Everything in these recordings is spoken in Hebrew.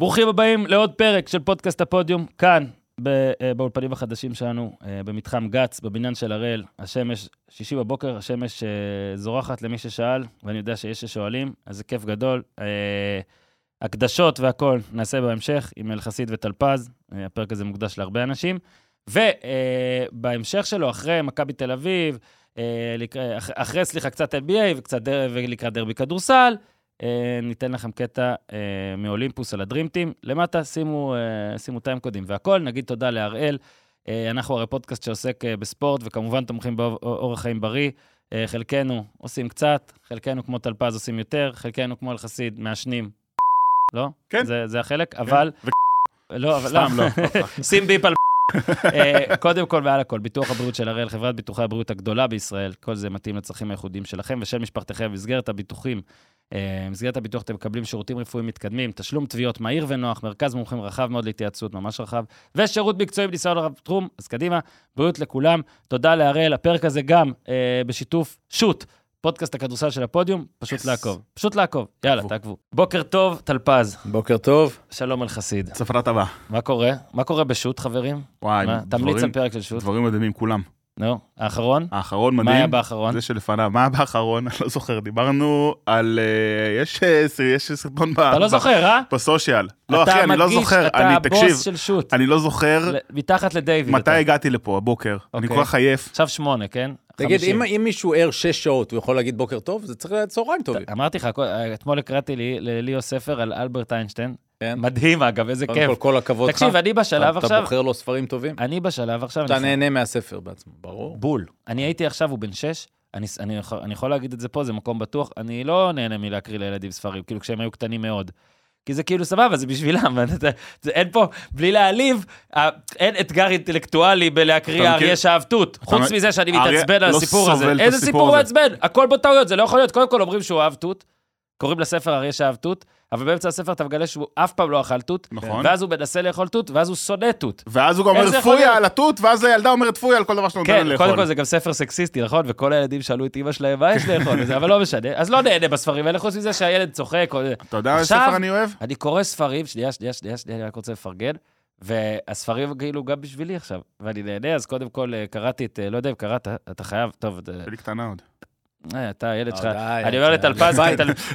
ברוכים הבאים לעוד פרק של פודקאסט הפודיום, כאן, אה, באולפנים החדשים שלנו, אה, במתחם גץ, בבניין של הראל. השמש, שישי בבוקר, השמש אה, זורחת למי ששאל, ואני יודע שיש ששואלים, אז זה כיף גדול. הקדשות והכול נעשה בהמשך עם אלחסיד וטלפז, הפרק הזה מוקדש להרבה אנשים. ובהמשך שלו, אחרי מכבי תל אביב, אחרי, סליחה, קצת NBA וקצת ולקראת דרבי כדורסל, ניתן לכם קטע אה, מאולימפוס על הדרימטים. למטה שימו, אה, שימו טיים קודים והכל. נגיד תודה להראל. אה, אנחנו הרי פודקאסט שעוסק אה, בספורט, וכמובן תומכים באורח חיים בריא. אה, חלקנו עושים קצת, חלקנו כמו טלפז עושים יותר, חלקנו כמו אלחסיד מעשנים. לא? כן. זה, זה החלק, אבל... לא, אבל סתם, לא. שים ביפ על... אה, קודם כל מעל הכל, ביטוח הבריאות של הראל, חברת ביטוחי הבריאות הגדולה בישראל, כל זה מתאים לצרכים הייחודיים שלכם ושל משפחתכם. במסגרת הביטוחים, אה, במסגרת הביטוח אתם מקבלים שירותים רפואיים מתקדמים, תשלום תביעות מהיר ונוח, מרכז מומחים רחב מאוד להתייעצות, ממש רחב, ושירות מקצועי בניסיון הרב תחום, אז קדימה, בריאות לכולם. תודה להראל, הפרק הזה גם אה, בשיתוף שוט. פודקאסט הכדורסל של הפודיום, פשוט Yes. לעקוב. פשוט לעקוב. יאללה, תעקבו. תעקבו. בוקר טוב, טלפז. בוקר טוב. שלום על חסיד. ספרת הבאה. מה קורה? מה קורה בשוט, חברים? וואי, מה? תמליץ דברים- על פרק של שוט. דברים מדהימים, כולם. נו, האחרון? האחרון מה מדהים. היה באחרון? זה שלפניו. מה היה באחרון? אני לא זוכר. דיברנו על... אה, יש אה, יש סרטון ב... אתה לא זוכר, אה? בסושיאל. לא, אחי, אני לא זוכר. אתה אני, הבוס של שוט. אני לא זוכר מתחת לדיוויד. מתי. הגעתי לפה, הבוקר. אני אוקיי. כל כך עייף. עכשיו שמונה, כן? תגיד. אם, אם מישהו ער שש שעות, הוא יכול להגיד בוקר טוב? זה צריך להיות צהריים טובים. אמרתי לך, אתמול הקראתי לי- לליאו ספר על אלברט איינשטיין. כן? מדהים, אגב, איזה קודם כיף. כל, כל הכבוד לך. תקשיב, אני בשלב אתה עכשיו... בוחר לו ספרים טובים? אני בשלב עכשיו... אתה אני- נהנה מהספר בעצמו, ברור. בול. אני הייתי עכשיו, הוא בן שש, אני, אני, אני יכול להגיד את זה פה, זה מקום בטוח, אני לא נהנה מלהקריא לילדים ספרים, כאילו כשהם היו קטנים מאוד. כי זה כאילו סבבה, זה בשבילם, אין פה, בלי להעליב, אין אתגר אינטלקטואלי בלהקריא אריה שאהב תות. חוץ מזה שאני מתעצבן על לא הסיפור הזה. איזה סיפור הזה. מעצבן? הכל בו טעויות, זה לא יכול להיות. קודם כל אומרים שהוא אהב תות, קוראים לספר אריה שאהב תות, אבל באמצע הספר אתה מגלה שהוא אף פעם לא אכל תות, נכון. ואז הוא מנסה לאכול תות, ואז הוא שונא תות. ואז הוא גם אומר פויה? על התות, ואז הילדה אומרת פויה על כל דבר שאתה נותן כן, לאכול. קודם כל זה גם ספר סקסיסטי, נכון? וכל הילדים שאלו את אמא שלהם, מה יש לאכול וזה, אבל לא משנה. אז לא נהנה בספרים האלה, חוץ מזה שהילד צוחק. אתה יודע איזה ספר אני אוהב? אני קורא ספרים, שנייה, שנייה, שנייה, שנייה, אני רק רוצה לפרגן. והספרים כאילו גם בשבילי עכשיו, ואני נהנה, אז קודם כל אה, קראתי את, אה, לא יודע אם קראת, אתה חייב, טוב, שלי קטנה עוד. אה, אתה הילד שלך, לא, די, אני אומר לטלפז,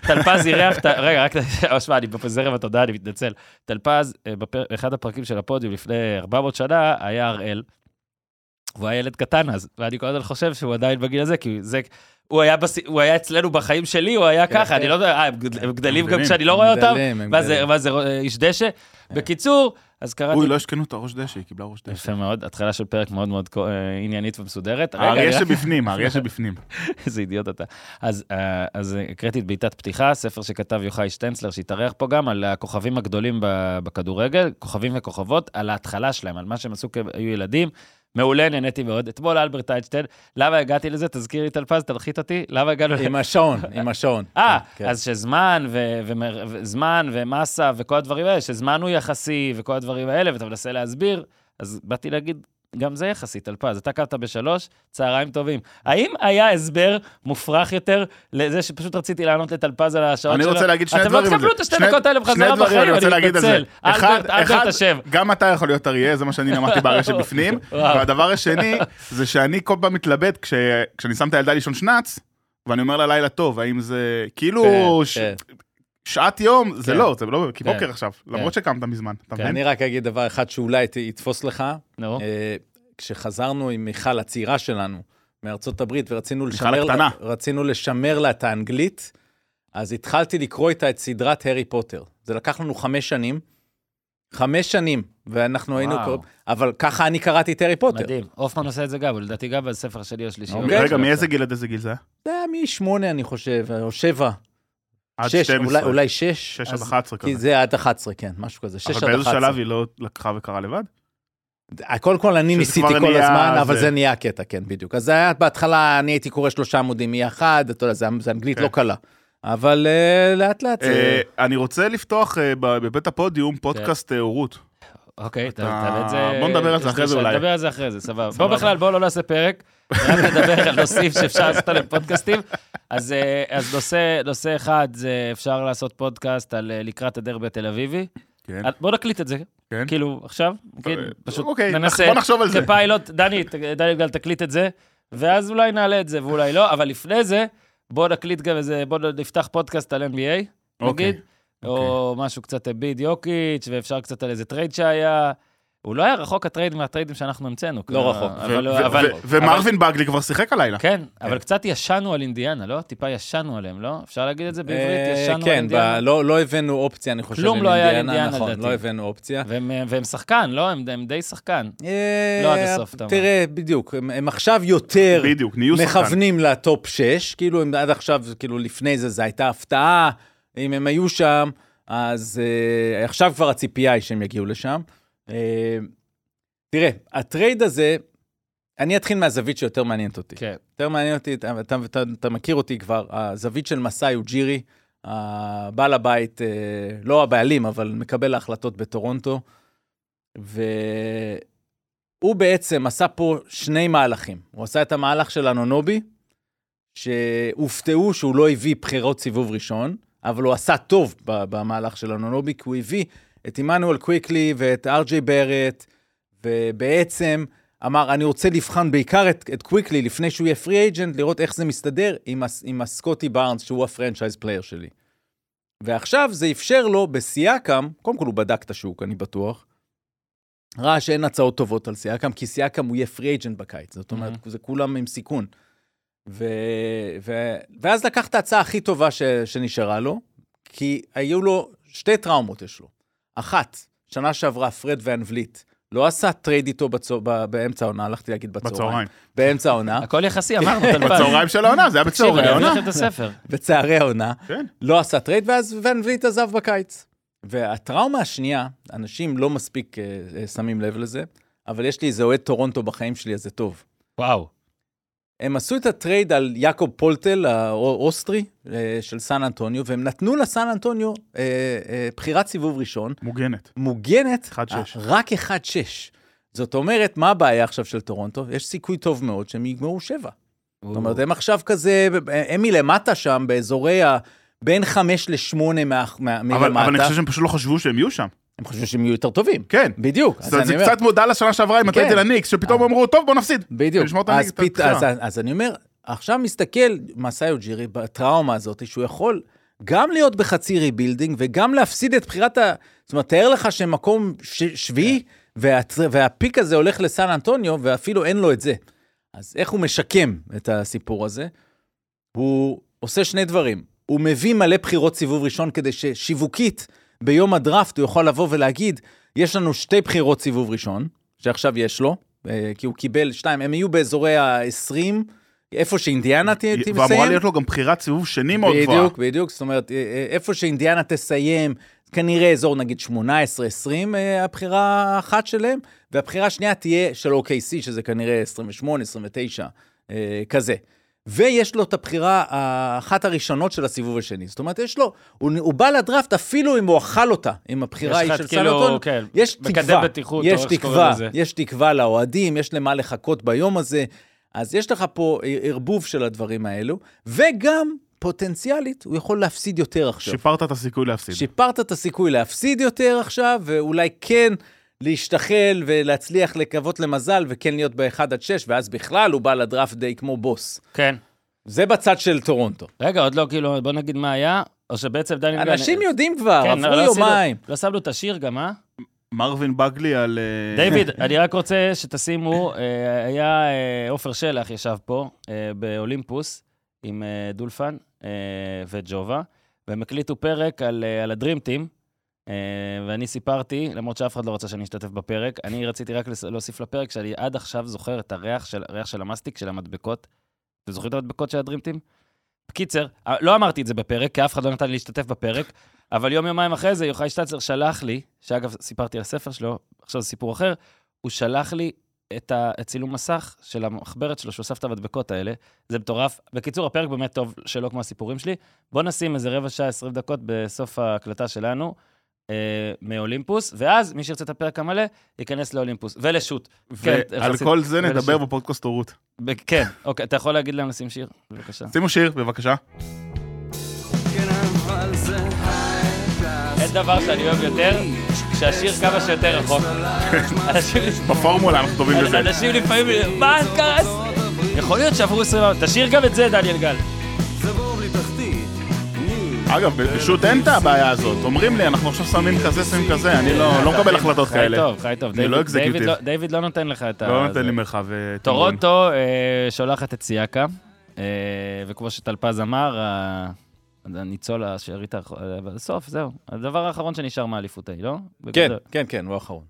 טלפז אירח, רגע, רק, שמע, אני בזרם התודעה, אני מתנצל. טלפז, אה, באחד הפרקים של הפודיום לפני 400 שנה, היה הראל. הוא היה ילד קטן אז, ואני כל הזמן חושב שהוא עדיין בגיל הזה, כי זה... הוא היה, בס... הוא היה אצלנו בחיים שלי, הוא היה כן, ככה, כן. אני לא יודע, אה, הם גד- הם גדלים גם גדלים, כשאני לא רואה אותם? גדלים, מה זה, גדלים. מה זה, איש דשא? בקיצור, אז קראתי... אוי, לא השקנו את הראש דשא, היא קיבלה ראש דשא. יפה מאוד, התחלה של פרק מאוד מאוד אה, עניינית ומסודרת. האריה שבפנים, האריה שבפנים. איזה אידיוט אתה. אז, אה, אז הקראתי את בעיטת פתיחה, ספר שכתב יוחאי שטנצלר, שהתארח פה גם, על הכוכבים הגדולים ב- בכדורגל, כוכבים וכוכבות, על ההתחלה שלהם, על מה שהם עשו כשהיו ילדים. מעולה, נהניתי מאוד. אתמול אלברט איינשטיין, למה הגעתי לזה? תזכיר לי טלפז, תלחית אותי, למה הגענו... עם השעון, עם השעון. אה, כן. אז שזמן וזמן ומסה וכל הדברים האלה, שזמן הוא יחסי וכל הדברים האלה, ואתה מנסה להסביר, אז באתי להגיד, גם זה יחסי, טלפז. אתה קמת בשלוש, צהריים טובים. האם היה הסבר מופרך יותר לזה שפשוט רציתי לענות לטלפז על השעות אני שלו? רוצה להגיד שני דברים. אתם לא תקבלו. את השתי דקות האלה בחזרה בחיים, אני אני. מתנצל. אלברט, אלברט אשם. גם אתה יכול להיות אריה, זה מה שאני למדתי שבפנים. וואו. והדבר השני, זה שאני כל פעם מתלבט, כש- כשאני שם את הילדה לישון שנץ, ואני אומר לה לילה טוב, האם זה כאילו כן, כן. שעת יום, זה כן. לא, זה לא, כי כן. בוקר עכשיו, למרות שקמת מזמן, אתה כן. מבין? אני רק אגיד דבר אחד שאולי יתפוס לך. נו, אה, כשחזרנו עם מיכל הצעירה שלנו מארצות הברית ורצינו לשמר, לה. רצינו לשמר לה את האנגלית, אז התחלתי לקרוא איתה את סדרת הארי פוטר. זה לקח לנו חמש שנים. חמש שנים, ואנחנו היינו... קוראים- אבל ככה אני קראתי את הארי פוטר. מדהים. הופמן עושה את זה גם, לדעתי גם בספר השני או שלישי. אוקיי. רגע, מאיזה גיל עד איזה גיל זה היה? זה היה משמונה, אני חושב, או שבע. עד שש, 12. אולי, אולי שש. שש עד אז- 11 כי כזה. זה עד 11, כן, משהו כזה. שש עד אבל 11. באיזה שלב היא לא לקחה וקראה לבד? קודם כל אני ניסיתי כל הזמן, אבל זה. זה נהיה קטע, כן, בדיוק. אז זה היה בהתחלה, אני הייתי קורא שלושה עמודים מ-1, אתה יודע, זה זה אנגלית כן. לא קלה. אבל אה, לאט לאט זה... אה, אני רוצה לפתוח ב- בבית הפודיום פודקאסט אה, הורות. אוקיי, אתה- תעלה את זה. בוא נדבר על זה אחרי זה אולי. נדבר על זה אחרי זה. סבבה. בוא בכלל, בוא לא נעשה פרק, רק נדבר על נושאים שאפשר לעשות עליהם פודקאסטים. אז, אה, אז נושא, נושא אחד זה אפשר לעשות פודקאסט על אה, לקראת הדרבי התל אביבי. כן. בוא נקליט את זה, כן. כאילו, עכשיו, כן, אה, פשוט אוקיי, ננסה, בוא נחשוב על זה. כפיילוט, דני, דני גל תקליט את זה, ואז אולי נעלה את זה ואולי לא, אבל לפני זה, בוא נקליט גם איזה, בוא נפתח פודקאסט על NBA, אוקיי, נגיד, או משהו קצת אמביד יוקיץ', ואפשר קצת על איזה trade שהיה. הוא לא היה רחוק ה trade מהטריידים שאנחנו המצאנו. כאילו, רחוק. ו- ומרווין בגלי כבר שיחק הלילה. כן, אבל קצת ישנו על אינדיאנה, לא? טיפה ישנו עליהם, לא? אפשר להגיד את זה בעברית? אה, ישנו על כן, אינדיאנה? ב- לא לא הבאנו אופציה, אני חושב, כלום עם לא היה על אינדיאנה, נכון, לדעתי. לא הבאנו אופציה. והם, והם שחקן, לא? הם, די שחקן. אה, לא עד הסוף, אתה אומר. תראה, בדיוק, הם- עכשיו יותר. מכוונים ל top 6, כאילו הם עד עכשיו, כאילו לפני זה, זו הייתה הפתעה, אם הם היו שם, אז אה, עכשיו כבר הציפייה היא שהם יגיעו לשם. אה, תראה, ה trade הזה, אני אתחיל מהזווית שיותר מעניינת אותי. כן. יותר מעניין אותי, אתה, אתה, אתה, אתה מכיר אותי כבר, הזווית של מסאי אוג'ירי, הבעל הבית, אה, לא הבעלים, אבל מקבל ההחלטות בטורונטו, והוא בעצם עשה פה שני מהלכים. הוא עשה את המהלך של אנונובי, שהופתעו שהוא לא הביא בחירות סיבוב ראשון, אבל הוא עשה טוב במהלך של אנונובי, כי הוא הביא את עמנואל קוויקלי ואת ארג'יי בארט, ובעצם אמר, אני רוצה לבחון בעיקר את, את קוויקלי לפני שהוא יהיה free agent, לראות איך זה מסתדר עם, הס- עם הסקוטי בארנס, שהוא ה franchise player שלי. ועכשיו זה אפשר לו בסיאקם, קודם כל הוא בדק את השוק, אני בטוח, ראה שאין הצעות טובות על סיאקם, כי סיאקם הוא יהיה free agent בקיץ, זאת אומרת, אהם. זה כולם עם סיכון. ו... ו... ואז לקח את ההצעה הכי טובה ש... שנשארה לו, כי היו לו שתי טראומות יש לו. אחת, שנה שעברה פרד ואן וליט לא עשה trade איתו. באמצע העונה, הלכתי להגיד בצהריים. בצהריים. באמצע העונה, הכל יחסי, אמרנו, טלפן. בצהריים של העונה, זה היה בצהרי העונה. את הספר. בצהרי העונה, כן. לא עשה trade, ואז ואן וליט עזב בקיץ. והטראומה השנייה, אנשים לא מספיק אה, אה, שמים לב לזה, אבל יש לי איזה אוהד טורונטו בחיים שלי, אז זה טוב. וואו. הם עשו את ה trade על יעקב פולטל, האוסטרי, אה, של סן אנטוניו, והם נתנו לסן אנטוניו אה, אה, בחירת סיבוב ראשון, מוגנת. מוגנת 1-6. אה, רק 1-6. זאת אומרת, מה הבעיה עכשיו של טורונטו? יש סיכוי טוב מאוד שהם יגמרו שבע. זאת אומרת, הם עכשיו כזה, הם מלמטה שם, באזורי ה... בין 5 ל-8 מה, מה, אבל מלמטה. אבל אני חושב שהם פשוט לא חשבו שהם יהיו שם. הם חושבים שהם יהיו יותר טובים. כן. בדיוק. אז זה זה קצת מודע לשנה שעברה עם ה trade כן. הניקס, שפתאום אמרו, טוב, בוא נפסיד. בדיוק. אז, פת... הבחירה. אז, אז אני אומר, עכשיו מסתכל מסאי אוג'ירי בטראומה הזאת, שהוא יכול גם להיות בחצי rebuilding וגם להפסיד את בחירת ה... זאת אומרת, תאר לך שמקום ש... שביעי, וה... וה pick הזה הולך לסן אנטוניו, ואפילו אין לו את זה. אז איך הוא משקם את הסיפור הזה? הוא עושה שני דברים. הוא מביא מלא בחירות סיבוב ראשון כדי ששיווקית, ביום הדראפט הוא יכול לבוא ולהגיד, יש לנו שתי בחירות סיבוב ראשון, שעכשיו יש לו, אה, כי הוא קיבל שתיים, הם יהיו באזורי ה-20, איפה שאינדיאנה תסיים. ואמורה להיות לו גם בחירת סיבוב שני מאוד גבוהה. בדיוק, בדיוק, זאת אומרת, אה, אה, איפה שאינדיאנה תסיים, כנראה אזור נגיד 18-20 אה, הבחירה האחת שלהם, והבחירה השנייה תהיה של OKC, שזה כנראה 28-29, אה, כזה. ויש לו את הבחירה האחת הראשונות של הסיבוב השני. זאת אומרת, יש לו, הוא, הוא בא לדראפט אפילו אם הוא אכל אותה, עם הבחירה לך של כאילו, אנטוניו. כן, יש מקדם תקווה, בטיחות, יש תקווה. יש תקווה לאוהדים, יש למה לחכות ביום הזה. אז יש לך פה ערבוב של הדברים האלו, וגם פוטנציאלית, הוא יכול להפסיד יותר עכשיו. שיפרת את הסיכוי להפסיד. שיפרת את הסיכוי להפסיד יותר עכשיו, ואולי כן להשתחל ולהצליח לקוות למזל, וכן להיות ב-1 עד 6, ואז בכלל הוא בא לדראפט די כמו בוס. כן. זה בצד של טורונטו. רגע, עוד לא, כאילו, בוא נגיד מה היה, או שבעצם דני... אנשים יודעים כבר, כן, עברו לא יומיים. לא שמנו את השיר גם, אה? מרווין בגלי על... אה, דיוויד, אני רק רוצה שתשימו, אה, היה אה, עופר שלח ישב פה באולימפוס עם דולפן וג'ובה, והם הקליטו פרק על, על ה Dream Team, אה, ואני סיפרתי, למרות שאף אחד לא רצה שאני אשתתף בפרק, אני רציתי רק להוסיף לפרק שאני עד עכשיו זוכר את הריח של, הריח של המסטיק, של המדבקות. אתם זוכרים את המדבקות של הדרים טים? בקיצר, אה, לא אמרתי את זה בפרק, כי אף אחד לא נתן לי להשתתף בפרק, אבל יום-יומיים אחרי זה, יוחאי שטצר שלח לי, שאגב, סיפרתי על הספר שלו, עכשיו זה סיפור אחר, הוא שלח לי את הצילום מסך של המחברת שלו, שהוא אסף את המדבקות האלה. זה מטורף. בקיצור, הפרק באמת טוב, שלא כמו הסיפורים שלי. בוא נשים איזה רבע שעה, 20 דקות בסוף ההקלטה שלנו. אה, מאולימפוס, ואז מי שירצה את הפרק המלא, ייכנס לאולימפוס, ולשוט. כן, ועל יחסית- כל זה. נדבר בפודקאסט הורות. כן, אוקיי, אתה יכול להגיד להם לשים שיר? בבקשה. שימו שיר, בבקשה. אין דבר שאני אוהב יותר שהשיר כמה שיותר רחוק. בפורמולה אנחנו טובים בזה. אנשים לפעמים, מה קרה? יכול להיות שעברו 20... תשאיר גם את זה, דניאל גל. אגב, בשו"ת אין את הבעיה הזאת. אומרים לי, אנחנו עכשיו שמים כזה, שמים כזה, אני לא לא מקבל החלטות חי כאלה. טוב, חי טוב. אני לא אקזקיוטיב. דיוויד לא- לא נותן לך את ה... לא נותן. לי מרחב אה, תמרון. טורונטו אה, שולחת את סיאקה, אה, וכמו שטלפז אמר, הניצול השארית האחרונה, בסוף, זהו. הדבר האחרון שנשאר מהאליפות ההיא, לא? כן. כן, כן, הוא האחרון.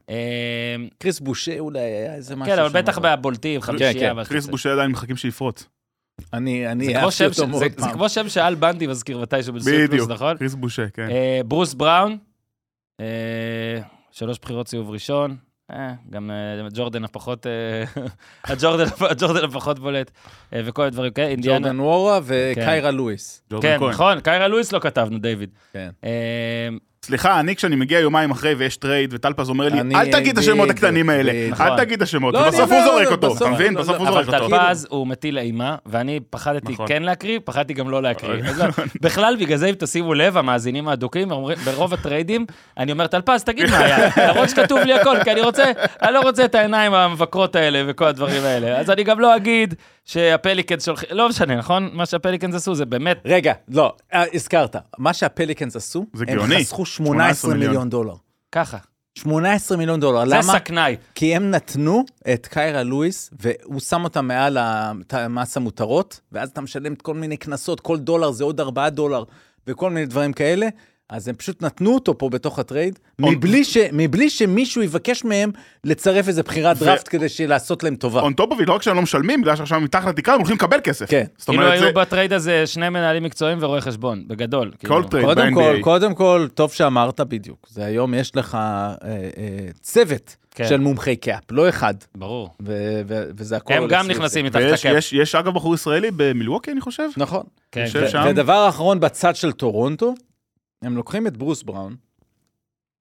קריס בושה אולי היה איזה משהו כן, אבל בטח מהבולטים, חמישייה. כן, משהו קריס. בושה עדיין מחכים שיפרוץ. אני אני אהבתי אותו ש- מאוד זה- פעם. זה כמו שם שאל בנדי מזכיר מתישהו פלוס, בדיוק, נכון? קריס בושה, כן. אה, ברוס בראון, אה, שלוש בחירות סיבוב ראשון, אה, גם אה, ג'ורדן הפחות, אה, הג'ורדן הג'ורדן הפחות בולט, אה, וכל הדברים כאלה, אינדיאנה. ג'ורדן וורה וקיירה לואיס. כן, כהן. נכון, קיירה לואיס לא כתבנו, דיוויד. סליחה, אני כשאני מגיע יומיים אחרי ויש טרייד, וטלפז אומר לי, אני- אל תגיד את השמות הקטנים האלה, בדיוק. אל תגיד את השמות, לא, אומר, הוא זורק אותו, בסוף- אתה מבין? לא, בסוף לא, הוא אבל זורק אותו. טלפז הוא מטיל אימה, ואני פחדתי נכון. כן להקריא, פחדתי גם לא להקריא. אז לא, בכלל, בגלל זה אם תשימו לב, המאזינים האדוקים, ברוב הטריידים, אני אומר, טלפז, תגיד מה היה, למרות שכתוב לי הכל, כי אני רוצה, אני לא רוצה את העיניים המבקרות האלה וכל הדברים האלה. אז אני גם לא אגיד שהפליקנס שולחים, לא משנה, נכון? מה שהפליקנס עשו זה באמת, רגע, לא, אה, הזכרת. מה שהפליקנס עשו, זה הם גאוני. חסכו 18 מיליון. מיליון דולר. ככה. 18 מיליון דולר, זה למה? סכנאי. כי הם נתנו את קיירה לואיס, והוא שם אותם מעל המס המותרות, ואז אתה משלם כל מיני קנסות, כל דולר זה עוד 4 דולר, וכל מיני דברים כאלה. אז הם פשוט נתנו אותו פה בתוך הטרייד, מבלי, ש, מבלי שמישהו יבקש מהם לצרף איזה בחירת ו- דראפט כדי לעשות להם טובה. און טופוביץ', לא רק שהם לא משלמים, בגלל שעכשיו מתחת לתקרה הם הולכים לקבל כסף. כן. זאת כאילו היו בטרייד הזה שני מנהלים מקצועיים ורואי חשבון, בגדול. כל כאילו. טרייד קודם כל, ב-NBA. קודם כל, טוב שאמרת בדיוק. זה היום יש לך אה, אה, צוות כן. של מומחי cap, לא אחד, ברור. ו- ו- וזה הכל... הם גם נכנסים. מתחת ל cap. יש- יש אגב בחור ישראלי במילווקי, אני חושב. נכון. כן. שם. ודבר אחרון בצד של טורונטו, הם לוקחים את ברוס בראון,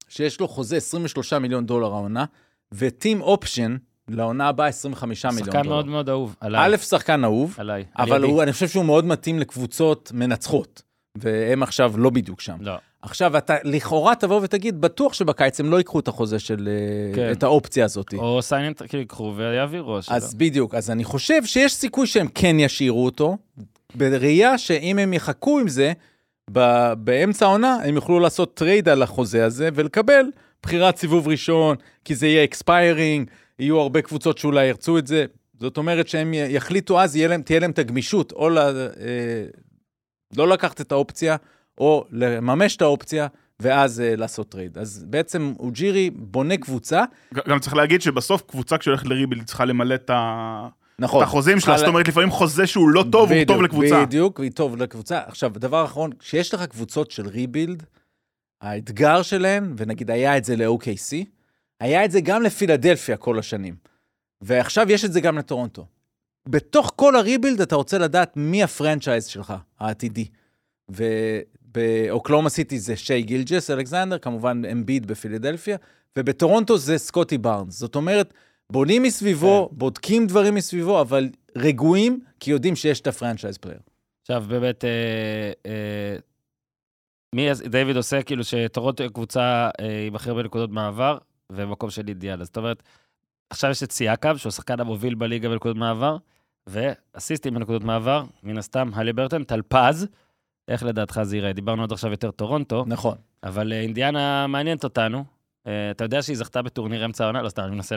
שיש לו חוזה 23 מיליון דולר העונה, ו team option לעונה הבאה 25 מיליון שחקן דולר. מאוד מאוד אהוב. עליי. א', שחקן אהוב, עליי. על אבל. הוא, אני חושב שהוא מאוד מתאים לקבוצות מנצחות, והם עכשיו לא בדיוק שם. לא. עכשיו, אתה לכאורה תבוא ותגיד, בטוח שבקיץ הם לא ייקחו את החוזה של... אה, כן. את האופציה הזאת. או סיינט, כאילו, ייקחו ויעבירו. אז בדיוק, אז אני חושב שיש סיכוי שהם כן ישאירו אותו, בראייה שאם הם יחכו עם זה, באמצע העונה הם יוכלו לעשות טרייד על החוזה הזה ולקבל בחירת סיבוב ראשון, כי זה יהיה expiring, יהיו הרבה קבוצות שאולי ירצו את זה. זאת אומרת שהם יחליטו אז, להם, תהיה להם את הגמישות, או ל, אה, לא לקחת את האופציה, או לממש את האופציה, ואז אה, לעשות טרייד. אז בעצם אוג'ירי בונה קבוצה, גם צריך להגיד שבסוף קבוצה כשהולכת ל rebuild צריכה למלא את ה- נכון. את החוזים שלה, על- זאת אומרת לפעמים חוזה שהוא לא טוב, הוא טוב לקבוצה. בדיוק, היא טוב לקבוצה. עכשיו, דבר אחרון, כשיש לך קבוצות של rebuild, האתגר שלהן, ונגיד היה את זה ל-OKC, היה את זה גם לפילדלפיה כל השנים. ועכשיו יש את זה גם לטורונטו. בתוך כל ה rebuild אתה רוצה לדעת מי ה franchise שלך, העתידי. ובאוקלהומה סיטי זה שי גילג'ס, אלכסנדר, כמובן אמביד בפילדלפיה, ובטורונטו זה סקוטי בארנס. זאת אומרת, בונים מסביבו, בודקים דברים מסביבו, אבל רגועים, כי יודעים שיש את ה franchise player. עכשיו, באמת, אה, אה, מי, דיוויד עושה כאילו שטורונטו קבוצה אה, ייבחר בנקודות מעבר, ומקום של אידיאל. זאת אומרת, עכשיו יש את סיאקם, שהוא השחקן המוביל בליגה בנקודות מעבר, ואסיסטים בנקודות מעבר, מן הסתם, הליברטון, טלפז, איך לדעתך זה ייראה? דיברנו עד עכשיו יותר טורונטו, נכון. אבל אה, אינדיאנה מעניינת אותנו. אה, אתה יודע שהיא זכתה בטורניר אמצע העונה? לא סתם, אני מנסה.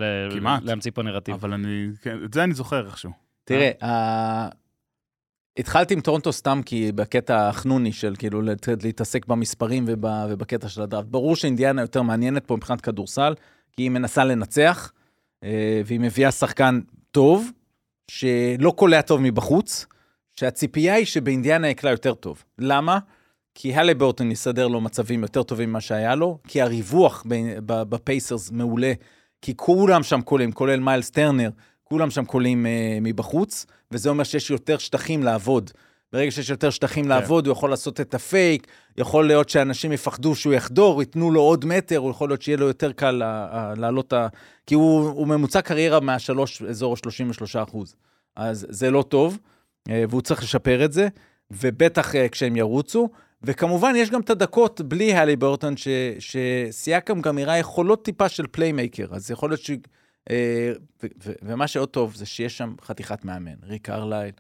להמציא פה נרטיב. אבל אני, כן, את זה אני זוכר איכשהו. תראה, ה- התחלתי עם טורונטו סתם כי בקטע החנוני של כאילו להתעסק במספרים וב, ובקטע של הדראפט. ברור שאינדיאנה יותר מעניינת פה מבחינת כדורסל, כי היא מנסה לנצח, אה, והיא מביאה שחקן טוב, שלא קולע טוב מבחוץ, שהציפייה היא שבאינדיאנה יקלע יותר טוב. למה? כי הלברטון יסדר לו מצבים יותר טובים ממה שהיה לו, כי הריווח בפייסרס מעולה, כי כולם שם קולים, כולל מיילס טרנר, כולם שם קולים אה, מבחוץ, וזה אומר שיש יותר שטחים לעבוד. ברגע שיש יותר שטחים כן. לעבוד, הוא יכול לעשות את הפייק, יכול להיות שאנשים יפחדו שהוא יחדור, ייתנו לו עוד מטר, או יכול להיות שיהיה לו יותר קל לה- ה- לעלות ה... כי הוא, הוא ממוצע קריירה מהשלוש, אזור ה-33 אחוז. אז זה לא טוב, אה, והוא צריך לשפר את זה, ובטח אה, כשהם ירוצו. וכמובן, יש גם את הדקות בלי הליברטון, ש- שסיאקם גם הראה יכולות טיפה של playmaker, אז יכול להיות ש... אה, ו- ו- ומה שעוד טוב זה שיש שם חתיכת מאמן, ריק ארלייל,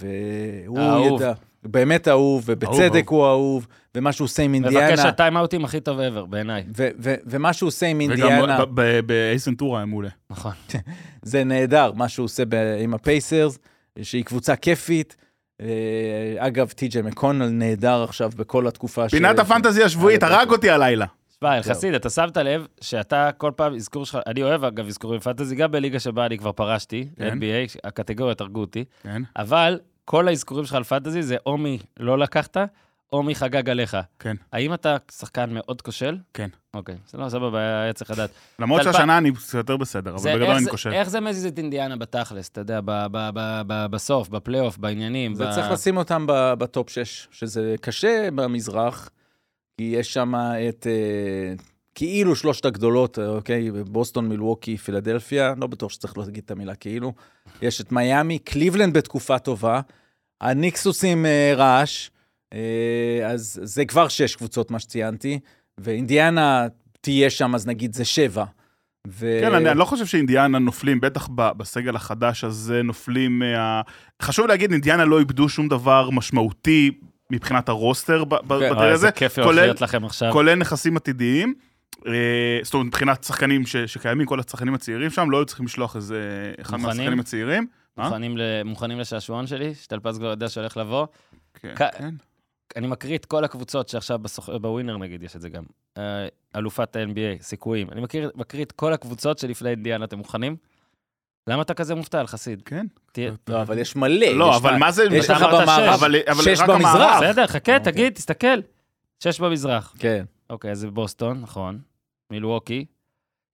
והוא האהוב. ידע, באמת אהוב, ובצדק אהוב. הוא אהוב, ומה שהוא עושה עם מבקש אינדיאנה, הטיימאוטים הכי טוב ever, בעיניי. ו- ו- ומה שהוא עושה עם וגם אינדיאנה, ב- ב- באייס ונטורה היה מעולה. נכון. זה נהדר, מה שהוא עושה ב- עם הפייסרס, שהיא קבוצה כיפית. אה, אגב, טי.ג'יי מקונל נהדר עכשיו בכל התקופה ש... פינת הפנטזי השבועית, היה הרג אותי הלילה. תשמע, אלחסיד, אתה שמת לב שאתה כל פעם, אזכור שלך, אני אוהב אגב אזכורים פנטזי, גם בליגה שבה אני כבר פרשתי, כן. NBA, הקטגוריות הרגו אותי, כן, אבל כל האזכורים שלך על פנטזי זה או מי לא לקחת, או מי חגג עליך. כן. האם אתה שחקן מאוד כושל? כן. אוקיי, זה לא סבבה, היה צריך לדעת. למרות שהשנה אני יותר בסדר, אבל בגדול אני כושל. איך זה מזיז את אינדיאנה בתכלס, אתה יודע, בסוף, בפלייאוף, בעניינים? זה צריך לשים אותם בטופ 6, שזה קשה במזרח, כי יש שם את אה, כאילו שלושת הגדולות, אה, אוקיי? בוסטון, מילווקי, פילדלפיה, לא בטוח שצריך להגיד את המילה כאילו. יש את מיאמי, קליבלנד בתקופה טובה, הניקסוס עם אה, רעש, אז זה כבר שש קבוצות, מה שציינתי, ואינדיאנה תהיה שם, אז נגיד זה שבע. ו... כן, אני אני לא חושב שאינדיאנה נופלים, בטח ב- בסגל החדש הזה נופלים מה... חשוב להגיד, אינדיאנה לא איבדו שום דבר משמעותי מבחינת הרוסטר ב- כן. אוי, הזה, איזה כיף כולל- להיות לכם עכשיו. כולל נכסים עתידיים. אה, זאת אומרת, מבחינת שחקנים ש- שקיימים, כל השחקנים הצעירים שם, לא היו צריכים לשלוח איזה אחד? מהשחקנים הצעירים. מוכנים ל- מוכנים לשעשועון שלי? שטלפז כבר יודע שהולך לבוא? כן, כן. אני מקריא את כל הקבוצות שעכשיו בסוח... בווינר נגיד, יש את זה גם. אה, אלופת ה-NBA, סיכויים. אני מקריא, מקריא את כל הקבוצות שלפני אינדיאנה, אתם מוכנים? למה אתה כזה מופתע, חסיד? כן. תהיה... לא, אבל יש מלא. לא, יש אבל מה- זה... יש לך במערב שש. אבל- אבל שש רק במזרח. בסדר, חכה, אוקיי. תגיד, תסתכל. שש במזרח. כן. אוקיי, אז זה בוסטון, נכון. מילווקי.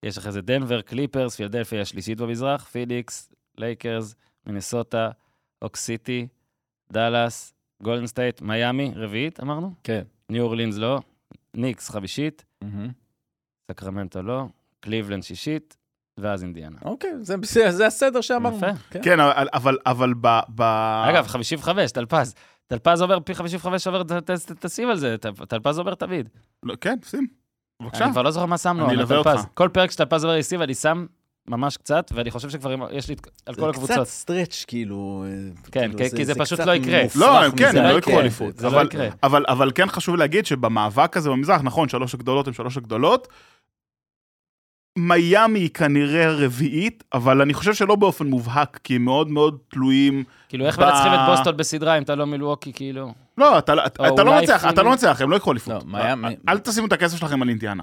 יש אחרי זה דנבר, קליפרס, פילדלפיה השלישית במזרח, פיניקס, לייקרס, מינסוטה, אוקסיטי, דאלאס, גולדן סטייט, מיאמי, רביעית, אמרנו? כן. ניו אורלינס לא, ניקס חמישית, מהמם. סקרמנטו לא, קליבלנד שישית, ואז אינדיאנה. אוקיי, זה בסדר, זה הסדר שאמרנו. יפה. כן. כן, אבל- אבל- אבל ב... ב- אגב, 55, טלפז. טלפז אומר פי 55 עובר, ת- ת- ת- תשים על זה, טלפז אומר תמיד. לא, כן, שים. בבקשה. אני כבר לא זוכר מה שמנו אני אלווה. אותך. כל פרק שטלפז אומר לי סיב, אני שם ממש קצת, ואני חושב שכבר יש לי את- על כל זה הקבוצות. קצת stretch, כאילו... כן, כאילו, כי זה פשוט קצת לא יקרה. לא, הם כן. הם לא לא. יקחו אליפות. זה לא אבל- יקרה. אבל, אבל כן חשוב להגיד שבמאבק הזה במזרח, נכון, שלוש הגדולות הן שלוש הגדולות. מיאמי היא כנראה הרביעית, אבל אני חושב שלא באופן מובהק, כי הם מאוד מאוד תלויים... כאילו, איך ב- מנצחים את בוסטון בסדרה אם אתה לא מילווקי, כאילו? לא, אתה, אתה, או אתה לא אולי מנצח, אתה לא מנצח, הם לא יקחו אליפות. לא, מיאמי- אל תשימו את הכסף שלכם על אינדיאנה.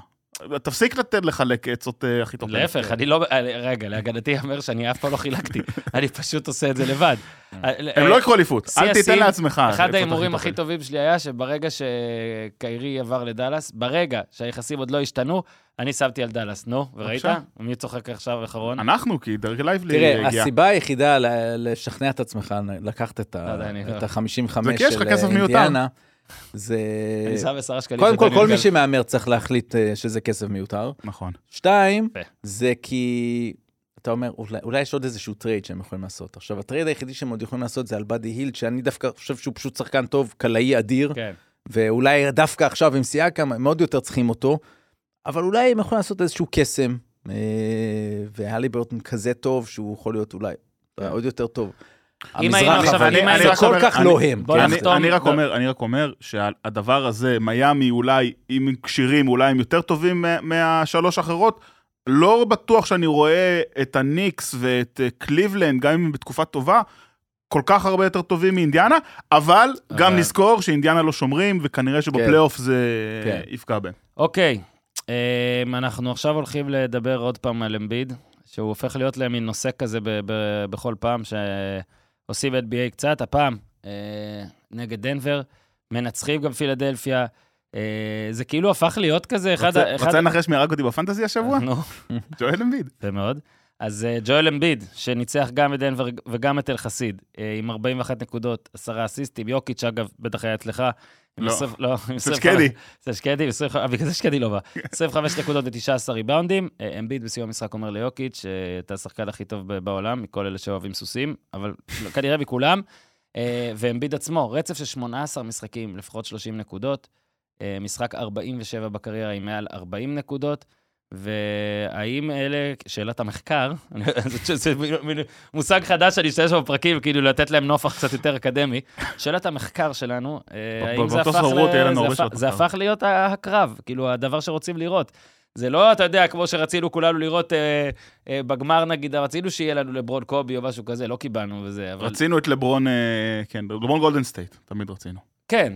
תפסיק לתת לחלק עצות אה, הכי טובות. להפך, אני לא... אה, רגע, להגנתי ייאמר שאני אף פעם לא חילקתי. אני פשוט עושה את זה לבד. הם לא יקחו אליפות, אל תיתן לעצמך. אחד ההימורים הכי. טובים שלי היה שברגע שקיירי עבר לדאלאס, ברגע שהיחסים עוד לא השתנו, אני שמתי על דאלאס. נו, וראית? מי צוחק עכשיו אחרון? אנחנו, כי דרק לייבלי תראה, הגיע. הסיבה היחידה ל- לשכנע את עצמך, לקחת את לא יודע, אני לא- ה-55 זה כי יש לך של כסף מיותר. אינדיאנה, זה... אני שם עשרה שקלים. קודם כל, כל מי שמהמר צריך להחליט אה, שזה כסף מיותר. נכון. שתיים. זה כי... אתה אומר, אולי, אולי יש עוד איזשהו טרייד שהם יכולים לעשות. עכשיו, הטרייד היחידי שהם עוד יכולים לעשות זה על באדי הילד, שאני דווקא חושב שהוא פשוט שחקן טוב, קלעי אדיר, כן. ואולי דווקא עכשיו עם סייקם, הם מאוד יותר צריכים אותו, אבל אולי הם יכולים לעשות איזשהו קסם, אה, והלי ברטון כזה טוב, שהוא יכול להיות אולי כן. עוד יותר טוב. אם היינו המזרח, עכשיו- אבל זה כל כך אני- לא הם. כן? אני, רק. אומר, אני רק אומר שהדבר הזה, מיאמי אולי, אם הם כשירים, אולי הם יותר טובים מה- מהשלוש האחרות. לא בטוח שאני רואה את הניקס ואת אה, קליבלנד, גם אם הם בתקופה טובה, כל כך הרבה יותר טובים מאינדיאנה, אבל גם נזכור שאינדיאנה לא שומרים, וכנראה שבפלייאוף זה כן. יפגע בהם. אוקיי, אמ, אנחנו עכשיו הולכים לדבר עוד פעם על אמביד, שהוא הופך להיות להם מין נושא כזה בכל פעם שעושים NBA קצת, הפעם אה, נגד דנבר, מנצחים גם פילדלפיה. אה, זה כאילו הפך להיות כזה אחד... רוצה- ה- אחד- רוצה לנחש מי הרג אותי בפנטזי השבוע? נו, ג'ואל אמביד. יפה מאוד. אז אה, ג'ואל אמביד, שניצח גם את דנבר וגם את אלחסיד, אה, עם 41 נקודות, עשרה אסיסטים, יוקיץ', אגב, בטח היה אצלך. לא. עשרים- לא, עם זה 25 שקדי. זה שקדי, 25 אה, בגלל זה שקדי לא בא. 25 נקודות ו-19 ריבאונדים. אמביד בסיום המשחק אומר ליוקיץ', שאתה השחקן הכי טוב בעולם, מכל אלה שאוהבים סוסים, אבל לא, כנראה מכולם. ואמביד עצמו, רצף של 18 משחקים, לפחות 30 נקודות, משחק 47 בקריירה עם מעל 40 נקודות, והאם אלה, שאלת המחקר, זה- מושג חדש שאני אשתמש בפרקים, כאילו לתת להם נופח קצת יותר אקדמי. שאלת המחקר שלנו, אה, האם זה הפך ל- זה הפך- להיות הקרב, כאילו, הדבר שרוצים לראות. זה לא, אתה יודע, כמו שרצינו כולנו לראות אה, אה, בגמר נגיד, רצינו שיהיה לנו לברון קובי או משהו כזה, לא קיבלנו וזה, אבל... רצינו את לברון, אה, כן, לברון גולדן סטייט, תמיד רצינו. כן,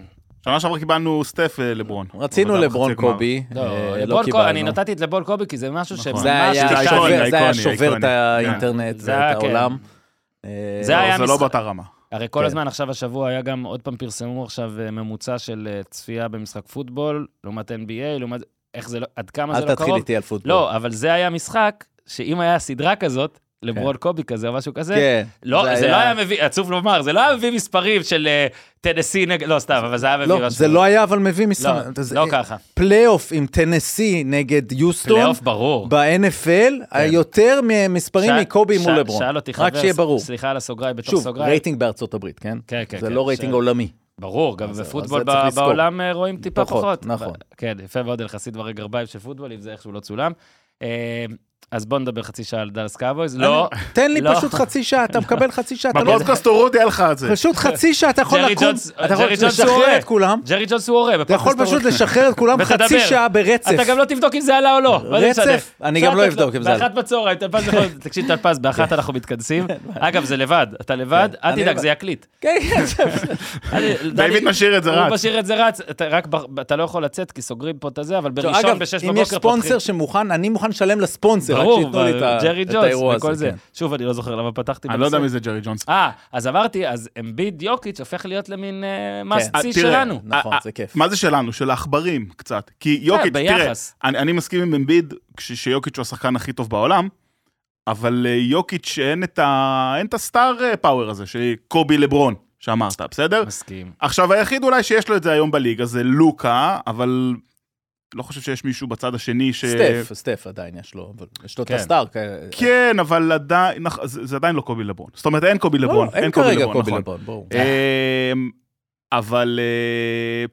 שנה שעברה קיבלנו סטף אה, לברון. רצינו זה לברון. קובי, לא, אה, לא קובי, אני קיבלנו. נתתי את לברון קובי כי זה משהו נכון. שממש... זה היה זה שובר- זה היה האיקוני, שובר את. האינטרנט זה ואת היה, כן. העולם. אה, זה לא, היה זה לא משחק- באותה רמה. הרי כל כן. הזמן עכשיו השבוע היה גם, עוד פעם פרסמו עכשיו ממוצע של צפייה במשחק פוטבול, לעומת NBA, לעומת... איך זה לא... עד כמה זה אל לא תתחיל קרוב. איתי על פוטבול. לא, אבל זה היה משחק שאם היה סדרה כזאת, לברון קובי כזה או משהו כזה, כן. לא, זה לא היה מביא, עצוב לומר, זה לא היה מביא מספרים של אה, טנסי נגד, לא סתם, אבל זה היה מביא לא, משהו. זה לא היה אבל מביא משחק. לא, לא ככה. פלייאוף עם טנסי נגד יוסטון פלייאוף ברור. ב-NFL, יותר ממספרים שאל- מקובי מול לברון. שאל אותי חבר, רק שיהיה ברור. סליחה על הסוגריים שוב, סוגריים. רייטינג בארצות הברית, כן? כן, כן, זה כן, לא רייטינג ש- עולמי. ברור, גם בפוטבול. בעולם אה, רואים טיפה פחות, פחות. נכון. כן, יפה מאוד, יחסית דברי גרביים של פוטבול, אם זה איכשהו לא צולם. אז בוא נדבר חצי שעה על דאלס קאבויז. לא, תן לי לא. פשוט חצי שעה, אתה מקבל חצי שעה, לא... בפודקאסט הורות יהיה לך את זה. פשוט חצי שעה, אתה יכול לקום, אתה יכול הוא לשחרר. את כולם, ג'רי ג'ונס הוא הורה. אתה יכול פשוט לשחרר את כולם. חצי שעה ברצף. אתה גם לא תבדוק אם זה עלה או לא. רצף? אני גם לא אבדוק אם זה עלה. באחת בצהריים, טלפז יכול... תקשיב, טלפז, באחת אנחנו מתכנסים. אגב, זה לבד, אתה לבד, כן, אל תדאג. זה יקליט. כן, כן, דיוויד משאיר את זה הוא רץ. משאיר את זה רץ, אתה רק ב- אתה לא יכול לצאת כי סוגרים פה את הזה, אבל עכשיו, בראשון אגב, בשש אם בבוקר יש ספונסר שמוכן, אני מוכן לשלם לספונסר, רק ברור, שייתנו לי את ה- ג'רי ג'ונס וכל. זה. כן. שוב, אני לא זוכר למה פתחתי אני לא יודע. מי זה ג'רי ג'ונס. אה, אז אמרתי, אז אמביד יוקיץ' הופך להיות למין מאסט אה, סי תראה, שלנו. נכון, אה, זה כיף. מה זה שלנו? של העכברים קצת. כי יוקיץ', תראה, כן. אני אני מסכים עם אמביד שיוקיץ' הוא השחקן הכי טוב בעולם, אבל אה, יוקיץ' אין את ה- אין את הסטאר אה, פאוור הזה, של קובי לברון, שאמרת, בסדר? מסכים. עכשיו, היחיד אולי שיש לו את זה היום בליגה זה לוקה, אבל לא חושב שיש מישהו בצד השני ש... סטף, סטף עדיין יש לו, אבל יש לו את כן. הסטארק. כן, אבל עדיין, זה זה עדיין לא קובי לברון. זאת אומרת, אין קובי לברון. אין כרגע קובי נכון. לברון, ברור. אמ, אבל אה,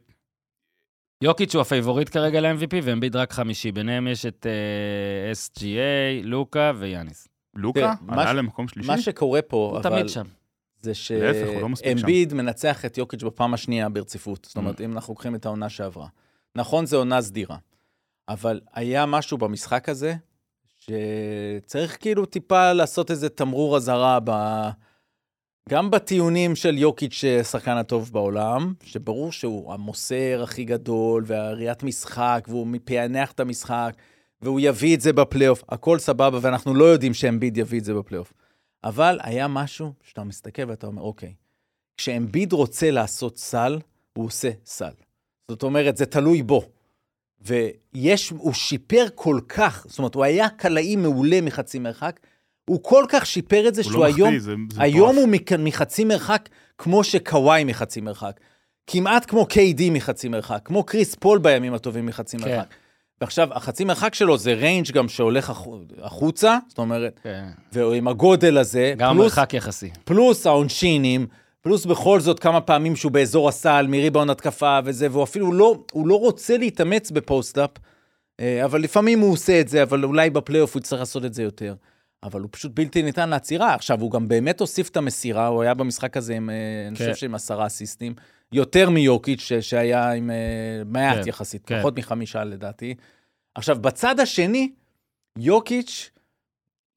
יוקיץ' הוא הפייבוריט כרגע ל-MVP, ואמביד רק חמישי. ביניהם יש את אה, SGA, לוקה ויאניס. לוקה עלה למקום שלישי. מה שקורה פה, הוא אבל תמיד שם. זה הוא לא. שאמביד מנצח את יוקיץ' בפעם השנייה ברציפות. זאת אומרת, אם אנחנו לוקחים את העונה שעברה. נכון, זו עונה סדירה, אבל היה משהו במשחק הזה, שצריך כאילו טיפה לעשות איזה תמרור אזהרה ב... גם בטיעונים של יוקיץ', השחקן הטוב בעולם, שברור שהוא המוסר הכי גדול, והראיית משחק, והוא מפענח את המשחק, והוא יביא את זה בפלייאוף, הכל סבבה, ואנחנו לא יודעים שאמביד יביא את זה בפלייאוף. אבל היה משהו שאתה מסתכל ואתה אומר, אוקיי, כשאמביד רוצה לעשות סל, הוא עושה סל. זאת אומרת, זה תלוי בו. ויש, הוא שיפר כל כך, זאת אומרת, הוא היה קלעי מעולה מחצי מרחק, הוא כל כך שיפר את זה הוא שהוא לא היום, מחטיא, זה זה היום. הוא מחצי מרחק כמו שקוואי מחצי מרחק. כמעט כמו KD מחצי מרחק, כמו קריס פול בימים הטובים מחצי כן. מרחק. ועכשיו, החצי מרחק שלו זה range גם שהולך החו- החוצה, זאת אומרת, כן. ועם הגודל הזה, גם פלוס, המרחק יחסי. פלוס העונשינים, פלוס בכל זאת כמה פעמים שהוא באזור הסל, מריבאונד התקפה וזה, והוא אפילו לא, הוא לא רוצה להתאמץ ב-post-up, אה, אבל לפעמים הוא עושה את זה, אבל אולי בפלייאוף הוא יצטרך לעשות את זה יותר. אבל הוא פשוט בלתי ניתן לעצירה. עכשיו, הוא גם באמת הוסיף את המסירה, הוא היה במשחק הזה עם, אה, אני כן. חושב שעם עשרה אסיסטים, יותר מיוקיץ', שהיה עם אה, מעט כן, יחסית, כן. פחות מחמישה לדעתי. עכשיו, בצד השני, יוקיץ'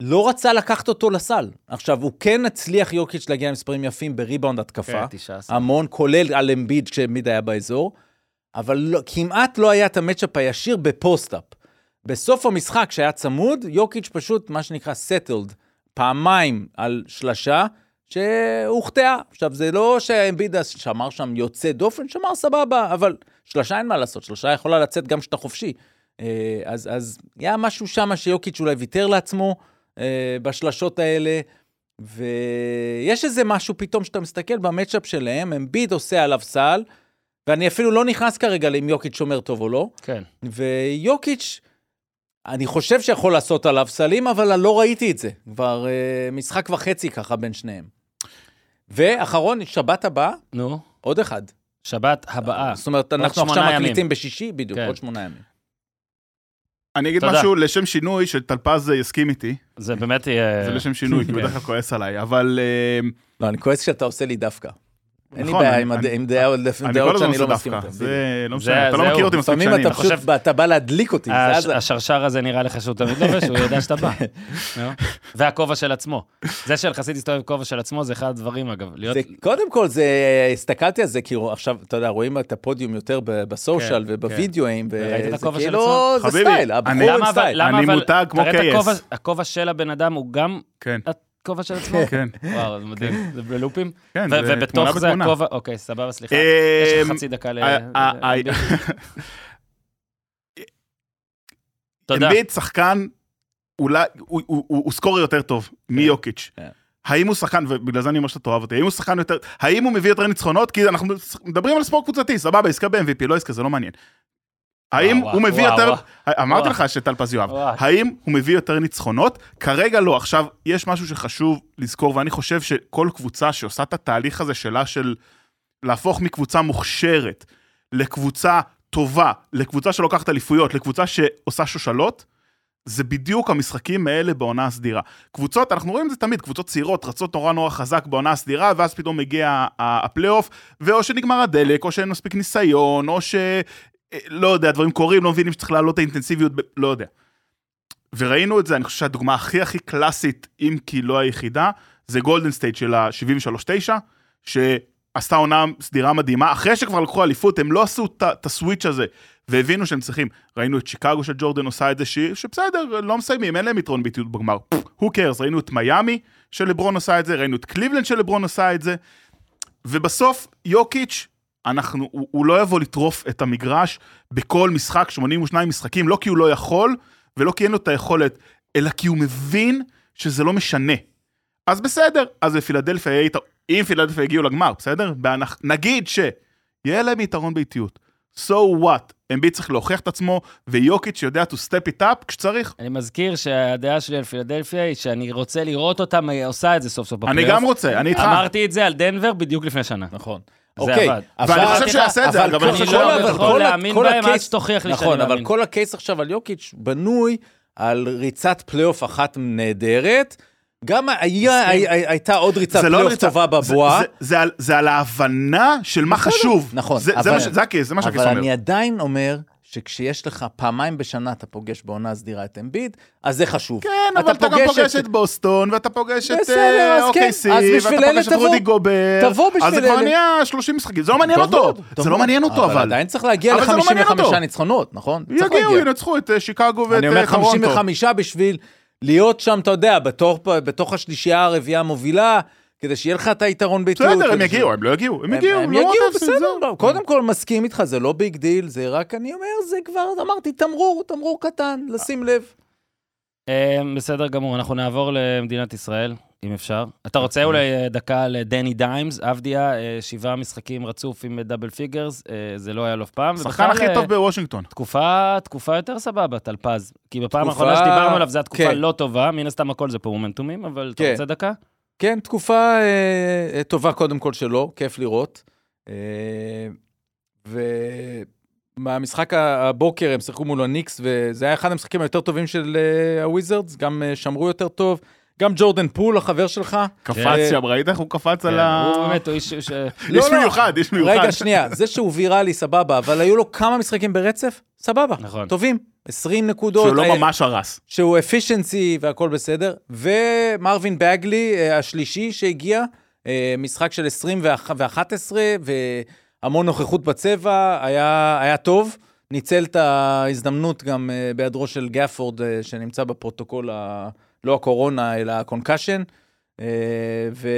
לא רצה לקחת אותו לסל. עכשיו, הוא כן הצליח יוקיץ' להגיע למספרים יפים בריבאונד התקפה. כן, 19. המון, כולל על אמביד כשאמביד היה באזור, אבל לא, כמעט לא היה את ה-matchup הישיר ב-post-up. בסוף המשחק, שהיה צמוד, יוקיץ' פשוט, מה שנקרא settled, פעמיים על שלשה, שהוחטאה. עכשיו, זה לא שאמביד שמר שם יוצא דופן, שמר סבבה, אבל שלשה אין מה לעשות, שלשה יכולה לצאת גם כשאתה חופשי. אה, אז, אז היה משהו שם שיוקיץ' אולי ויתר לעצמו אה, בשלשות האלה, ויש איזה משהו פתאום שאתה מסתכל במצ'אפ שלהם, אמביד עושה עליו סל, ואני אפילו לא נכנס כרגע לאם יוקיץ' שומר טוב או לא, כן. ויוקיץ', אני חושב שיכול לעשות עליו סלים, אבל אני לא ראיתי את זה. כבר אה, משחק וחצי ככה בין שניהם. ואחרון, שבת הבאה, נו, עוד אחד. שבת הבאה. זאת אומרת, אנחנו עכשיו ימים. מקליטים בשישי, בדיוק, כן. עוד שמונה ימים. אני אגיד. משהו לשם שינוי, שטלפז יסכים איתי, זה באמת יהיה... זה לשם שינוי, כי הוא. בדרך כלל כועס עליי, אבל אה, לא, אני כועס שאתה עושה לי דווקא. אין לי נכון, בעיה אני- עם הד- אני- עם דעות אני כל דעות הזמן שאני עושה לא מסכים דווקא, איתן. זה לא זה- משנה, אתה לא. מכיר אותי מספיק לפעמים שנים. אתה פשוט, חושב- אתה בא להדליק אותי, זה השרשר הזה נראה לך שהוא תמיד לובש, הוא יודע שאתה בא. והכובע של עצמו. זה שיחסית להסתובב עם כובע של עצמו, זה אחד הדברים, אגב. זה, קודם כל, זה, הסתכלתי על זה, כי עכשיו, אתה יודע, רואים את הפודיום יותר ב- בסושיאל כן, ובווידאוים, וראית את וזה הכובע של כאילו, זה חביבי, סטייל, הבחור אני- עם סטייל. למה אני אבל, מותג כמו תראה את KS. הכובע- הכובע של הבן אדם הוא גם כן, הכובע של עצמו? כן, וואו, זה מדהים, זה בלופים. כן, זה תמונה ובתוך זה בתמונה. הכובע, אוקיי, סבבה, סליחה. יש לך חצי דקה ל... אה, אה, אה, תודה. אמביט שחקן, אולי, הוא- סקורר יותר טוב מיוקיץ'. כן. האם הוא שחקן, ובגלל זה אני אומר שאתה תאהב אותי, האם הוא שחקן יותר, האם הוא מביא יותר ניצחונות? כי אנחנו מדברים על ספורט קבוצתי, סבבה, עסקה ב-MVP, לא עסקה, זה לא מעניין. האם הוא מביא יותר, וואו. אמרתי. לך שטלפז יואב. האם הוא מביא יותר ניצחונות? כרגע לא. עכשיו, יש משהו שחשוב לזכור, ואני חושב שכל קבוצה שעושה את התהליך הזה שלה של להפוך מקבוצה מוכשרת לקבוצה טובה, לקבוצה שלוקחת אליפויות, לקבוצה שעושה שושלות, זה בדיוק המשחקים האלה בעונה הסדירה. קבוצות, אנחנו רואים את זה תמיד, קבוצות צעירות רצות נורא נורא חזק בעונה הסדירה, ואז פתאום מגיע הפלייאוף, ואו שנגמר הדלק, או שאין מספיק ניסיון, או ש... אה, לא יודע, דברים קורים, לא מבינים שצריך להעלות את האינטנסיביות, ב... לא יודע. וראינו את זה, אני חושב שהדוגמה הכי הכי קלאסית, אם כי לא היחידה, זה גולדן סטייט של ה-73-9, שעשתה עונה סדירה מדהימה, אחרי שכבר לקחו אליפות, הם לא עשו את הסוויץ' הזה, והבינו שהם צריכים. ראינו את שיקגו של ג'ורדן עושה את זה, ש... שבסדר, לא מסיימים, אין להם יתרון באיטיות בגמר. who cares, ראינו את מיאמי של לברון עושה את זה, ראינו את קליבלנד של לברון עושה את זה, ובסוף, יוקיץ', אנחנו, הוא, הוא לא יבוא לטרוף את המגרש בכל משחק, 82 משחקים, לא כי הוא לא יכול, ולא כי אין לו את היכולת, אלא כי הוא מבין שזה לא משנה. אז בסדר, אז בפילדלפיה יהיה יתרון, אם פילדלפיה יגיעו לגמר, בסדר? בהנח... נגיד שיהיה להם יתרון באיטיות. So what? אמביט צריך להוכיח את עצמו, ויוקיץ' יודע to step it up כשצריך. אני מזכיר שהדעה שלי על פילדלפיה היא שאני רוצה לראות אותם אה, עושה את זה סוף סוף אני בפלייאוף. גם רוצה, אני איתך. אמרתי את זה על דנבר בדיוק לפני שנה. נכון. אוקיי, עבד. ואני אבל- חושב שיעשה את זה, אבל אני שהוא- לא אבל יכול להאמין כל בהם עד שתוכיח לי שאני נכון, אבל מאמין. כל ה-case עכשיו על יוקיץ' בנוי על ריצת פלייאוף אחת נהדרת. גם היה- הייתה עוד ריצת לא פלייאוף טובה בבועה. זה- זה על- זה על ההבנה של מה חשוב. נכון, זה- זה אבל- מה זה ה-case, זה מה שהקייס אבל אומר. אני עדיין אומר שכשיש לך פעמיים בשנה אתה פוגש בעונה סדירה את אמביד, אז זה חשוב. כן, אבל אתה גם פוגש את בוסטון, ואתה פוגש את אז כן, OKC, בשביל ואתה אלה פוגש את. רודי גובר. תבוא בשביל אז זה כבר אלה. נהיה 30 משחקים, זה לא מעניין אותו. זה לא. מעניין אותו, אבל. עדיין צריך להגיע אבל זה לא מעניין ל-55 אותו. ניצחונות, נכון? יגיעו. ינצחו את אה, שיקגו ואת אני אומר אה, טורונטו. 55 בשביל להיות שם, אתה יודע, בתוך השלישייה הרביעייה המובילה, כדי שיהיה לך את היתרון ביתיות. בסדר, הם יגיעו, הם לא יגיעו, הם הם- יגיעו. הם לא יגיעו, בסדר. לא, קודם כל, מסכים איתך, זה לא big deal, זה רק, אני אומר, זה כבר, אמרתי, תמרור, תמרור קטן, לשים לב. אה, בסדר גמור, אנחנו נעבור למדינת ישראל, אם אפשר. אתה רוצה אולי אה, דקה לדני דיימס, אבדיה, אה, שבעה משחקים רצוף עם double figures, אה, זה לא היה לו אף פעם. ובכלל, הכי טוב בוושינגטון. תקופה, תקופה יותר סבבה, טלפז. כי בפעם תקופה- האחרונה שדיברנו עליו, זו התקופה כן. לא טובה, מן הסתם הכל זה פה מומנטומים, אבל אתה כן. רוצה דקה? כן, תקופה אה, אה, טובה קודם כל שלו, כיף לראות. אה, ומהמשחק הבוקר הם שיחקו מול הניקס, וזה היה אחד המשחקים היותר טובים של אה, הוויזרדס, גם אה, שמרו יותר טוב. גם ג'ורדן פול, החבר שלך. קפץ אה, שם, ראית איך הוא קפץ על כן, ה... הוא באמת, הוא איש. לא, איש לא. מיוחד, איש מיוחד. רגע, שנייה, זה שהוא ויראלי, סבבה, אבל היו לו כמה משחקים ברצף, סבבה, נכון. טובים, 20 נקודות. שהוא לא אה, ממש הרס. שהוא efficiency והכל בסדר. ומרווין בגלי, אה, השלישי שהגיע, אה, משחק של 20 ו-11, והמון נוכחות בצבע, היה, היה טוב. ניצל את ההזדמנות גם בהיעדרו של גפורד, שנמצא בפרוטוקול, ה... לא הקורונה, אלא ה-concussion. ו...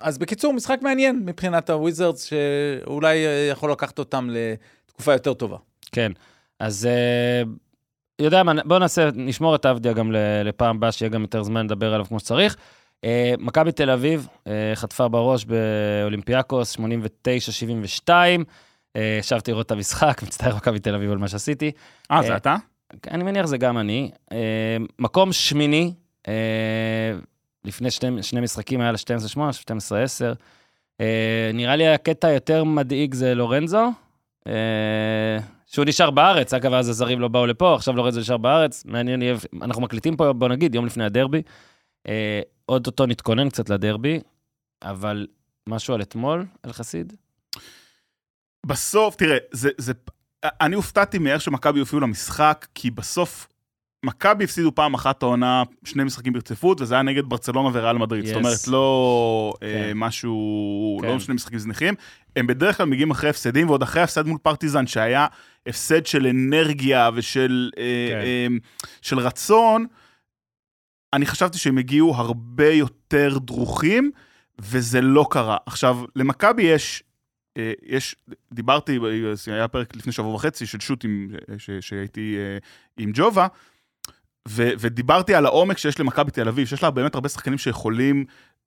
אז בקיצור, משחק מעניין מבחינת הוויזרדס, שאולי יכול לקחת אותם לתקופה יותר טובה. כן. אז אה, יודע מה, בואו נעשה, נשמור את אבדיה גם לפעם הבאה, שיהיה גם יותר זמן לדבר עליו כמו שצריך. אה, מכבי תל אביב אה, חטפה בראש באולימפיאקוס, 89-72. אה, ישבתי לראות את המשחק, מצטער מכבי תל אביב על מה שעשיתי. אה, זה אתה? אני מניח זה גם אני. מקום שמיני, לפני שני, שני משחקים היה לה 12-8, 12-10. אה, נראה לי הקטע היותר מדאיג זה לורנזו, שהוא נשאר בארץ, אגב, אז הזרים לא באו לפה, עכשיו לורנזו נשאר בארץ, מעניין אנחנו מקליטים פה, בוא נגיד, יום לפני הדרבי. אה, אוטוטו נתכונן קצת לדרבי, אבל משהו על אתמול, על חסיד? בסוף, תראה, זה, זה, אני הופתעתי מאיך שמכבי הופיעו למשחק, כי בסוף מכבי הפסידו פעם אחת העונה שני משחקים ברציפות, וזה היה נגד ברצלונה וריאל מדריד. Yes. זאת אומרת, לא כן. אה, משהו, לא כן. לא שני משחקים זניחים. הם בדרך כלל מגיעים אחרי הפסדים, ועוד אחרי הפסד מול פרטיזן, שהיה הפסד של אנרגיה ושל אה, כן. אה, של רצון, אני חשבתי שהם הגיעו הרבה יותר דרוכים, וזה לא קרה. עכשיו, למכבי יש אה, יש, דיברתי, היה פרק לפני שבוע וחצי של שוט עם, שהייתי אה, עם ג'ובה, ו, ודיברתי על העומק שיש למכבי תל אביב, שיש לה באמת הרבה שחקנים שיכולים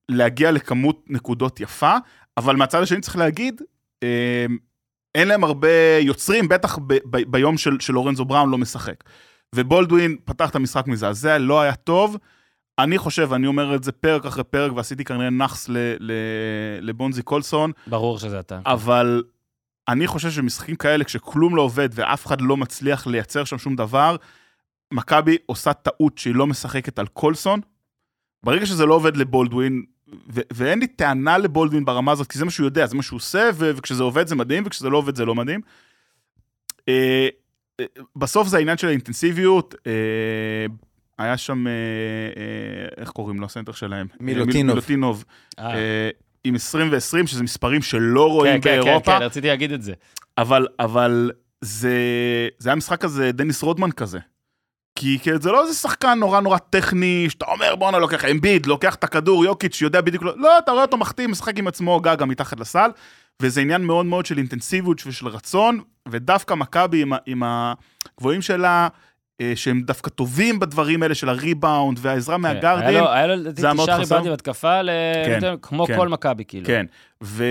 להגיע לכמות נקודות יפה, אבל מהצד השני צריך להגיד, אה, אין להם הרבה יוצרים, בטח ב, ב, ביום של, של לורנזו בראון לא משחק. ובולדווין פתח את המשחק מזעזע, לא היה טוב. אני חושב, אני אומר את זה פרק אחרי פרק, ועשיתי כנראה נאחס לבונזי קולסון. ברור שזה אתה. אבל אני חושב שמשחקים כאלה, כשכלום לא עובד ואף אחד לא מצליח לייצר שם שום דבר, מכבי עושה טעות שהיא לא משחקת על קולסון. ברגע שזה לא עובד לבולדווין, ו- ואין לי טענה לבולדווין ברמה הזאת, כי זה מה שהוא יודע, זה מה שהוא עושה, ו- וכשזה עובד זה מדהים, וכשזה לא עובד זה לא מדהים. אה, אה, בסוף זה העניין של האינטנסיביות. אה, היה שם, אה, אה, איך קוראים לו, הסנטר שלהם? מילוטינוב. מילוטינוב. אה. אה, עם 20 ו-20, שזה מספרים שלא רואים כן, באירופה. כן, כן, כן, רציתי להגיד את זה. אבל, אבל זה, זה היה משחק כזה, דניס רודמן כזה. כי, כי זה לא איזה שחקן נורא נורא טכני, שאתה אומר בואנה לוקח אמביד, לוקח את הכדור, יוקיץ' יודע בדיוק, לא, לא, אתה רואה אותו מחטיא, משחק עם עצמו גגה מתחת לסל, וזה עניין מאוד מאוד של אינטנסיביות ושל רצון, ודווקא מכבי עם, עם הגבוהים שלה, אה, שהם דווקא טובים בדברים האלה של הריבאונד והעזרה כן, מהגארדים. היה לו, היה לו תשעה ריבאונדים התקפה, כן, כמו כן, כל מכבי, כאילו. כן, ו,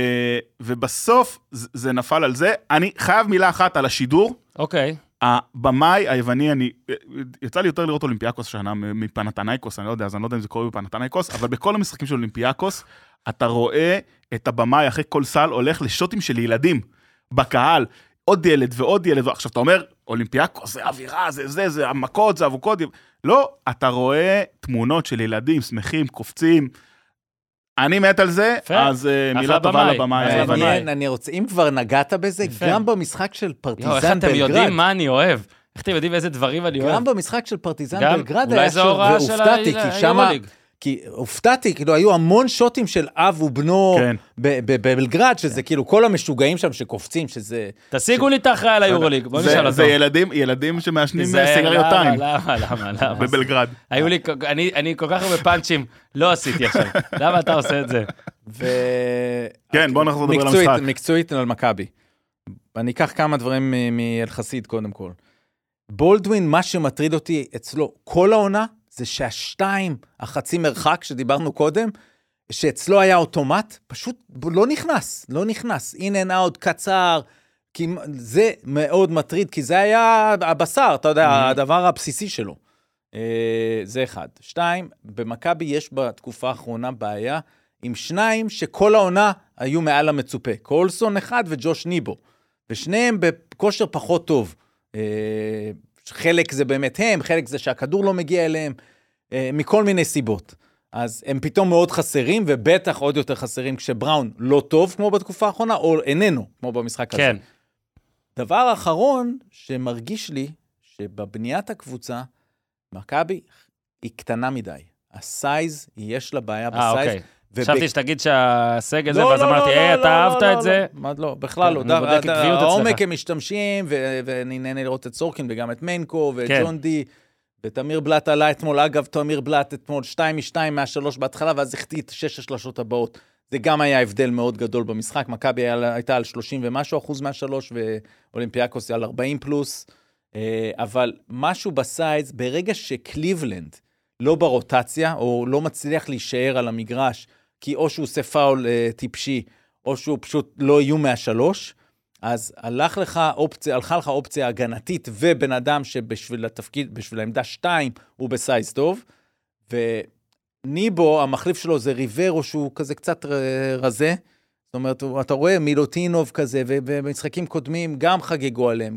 ובסוף זה נפל על זה. אני חייב מילה אחת על השידור. אוקיי. הבמאי היווני, אני, יצא לי יותר לראות אולימפיאקוס שנה מפנתנייקוס, אני לא יודע, אז אני לא יודע אם זה קורה בפנתנייקוס, אבל בכל המשחקים של אולימפיאקוס, אתה רואה את הבמאי אחרי כל סל הולך לשוטים של ילדים בקהל. עוד ילד ועוד ילד, עכשיו אתה אומר, אולימפיאקוס, זה אווירה, זה זה, זה המכות, זה אבוקות, לא, אתה רואה תמונות של ילדים שמחים, קופצים. אני מת על זה, אז אה, מילה טובה לבמאי. מעניין, אני רוצה, אם כבר נגעת בזה, גם במשחק של פרטיזן בלגרד. איך אתם יודעים מה אני אוהב? איך אתם יודעים איזה דברים אני אוהב? גם במשחק של פרטיזן בלגרד היה שוב, והופתעתי, כי שמה... כי הופתעתי, כאילו, היו המון שוטים של אב ובנו כן. בבלגרד, שזה כן. כאילו כל המשוגעים שם שקופצים, שזה... תשיגו ש... לי את האחראי על היורוליג, בוא נשאל אותו. זה ילדים, ילדים שמעשנים סיגריותיים. למה, למה, למה? בבלגרד. היו לי, אני, אני כל כך הרבה פאנצ'ים, לא עשיתי עכשיו. למה אתה עושה את זה? ו... כן, בוא נחזור לדבר על המשחק. מקצועית על מכבי. אני אקח כמה דברים מאלחסיד קודם כל. בולדווין, מה שמטריד אותי אצלו כל העונה, זה שהשתיים, החצי מרחק שדיברנו קודם, שאצלו היה אוטומט, פשוט לא נכנס, לא נכנס. in and out קצר, כי זה מאוד מטריד, כי זה היה הבשר, אתה יודע, mm-hmm. הדבר הבסיסי שלו. אה, זה אחד. שתיים, במכבי יש בתקופה האחרונה בעיה עם שניים שכל העונה היו מעל המצופה. קולסון אחד וג'וש ניבו. ושניהם בכושר פחות טוב. חלק זה באמת הם, חלק זה שהכדור לא מגיע אליהם, אה, מכל מיני סיבות. אז הם פתאום מאוד חסרים, ובטח עוד יותר חסרים כשבראון לא טוב, כמו בתקופה האחרונה, או איננו, כמו במשחק כן. הזה. כן. דבר אחרון שמרגיש לי, שבבניית הקבוצה, מכבי היא קטנה מדי. ה size, יש לה בעיה ב size. אה, אוקיי. חשבתי שתגיד שהסגל זה, לא, ואז לא, אמרתי, לא, היי, אתה אהבת את זה? מה לא, בכלל לא. העומק הם משתמשים, ואני נהנה לראות את סורקין וגם את מיינקו ואת כן. ג'ון די. ותמיר בלאט עלה אתמול, אגב, תמיר בלאט אתמול 2 מ-2 מה-3 בהתחלה, ואז החטיא את שש השלשות הבאות. זה גם היה הבדל מאוד גדול במשחק, מכבי הייתה על 30 ומשהו אחוז מהשלוש, ואולימפיאקוס על 40 פלוס. אה, אבל משהו ב size, ברגע שקליבלנד לא ברוטציה, או לא מצליח להישאר על המגרש, כי או שהוא עושה פאול אה, טיפשי, או שהוא פשוט לא איום מהשלוש, אז הלך לך אופציה, הלכה לך אופציה הגנתית ובן אדם שבשביל התפקיד, בשביל העמדה 2, הוא ב size טוב, ניבו, המחליף שלו זה ריברו, שהוא כזה קצת רזה. זאת אומרת, אתה רואה מילוטינוב כזה, ובמשחקים קודמים גם חגגו עליהם.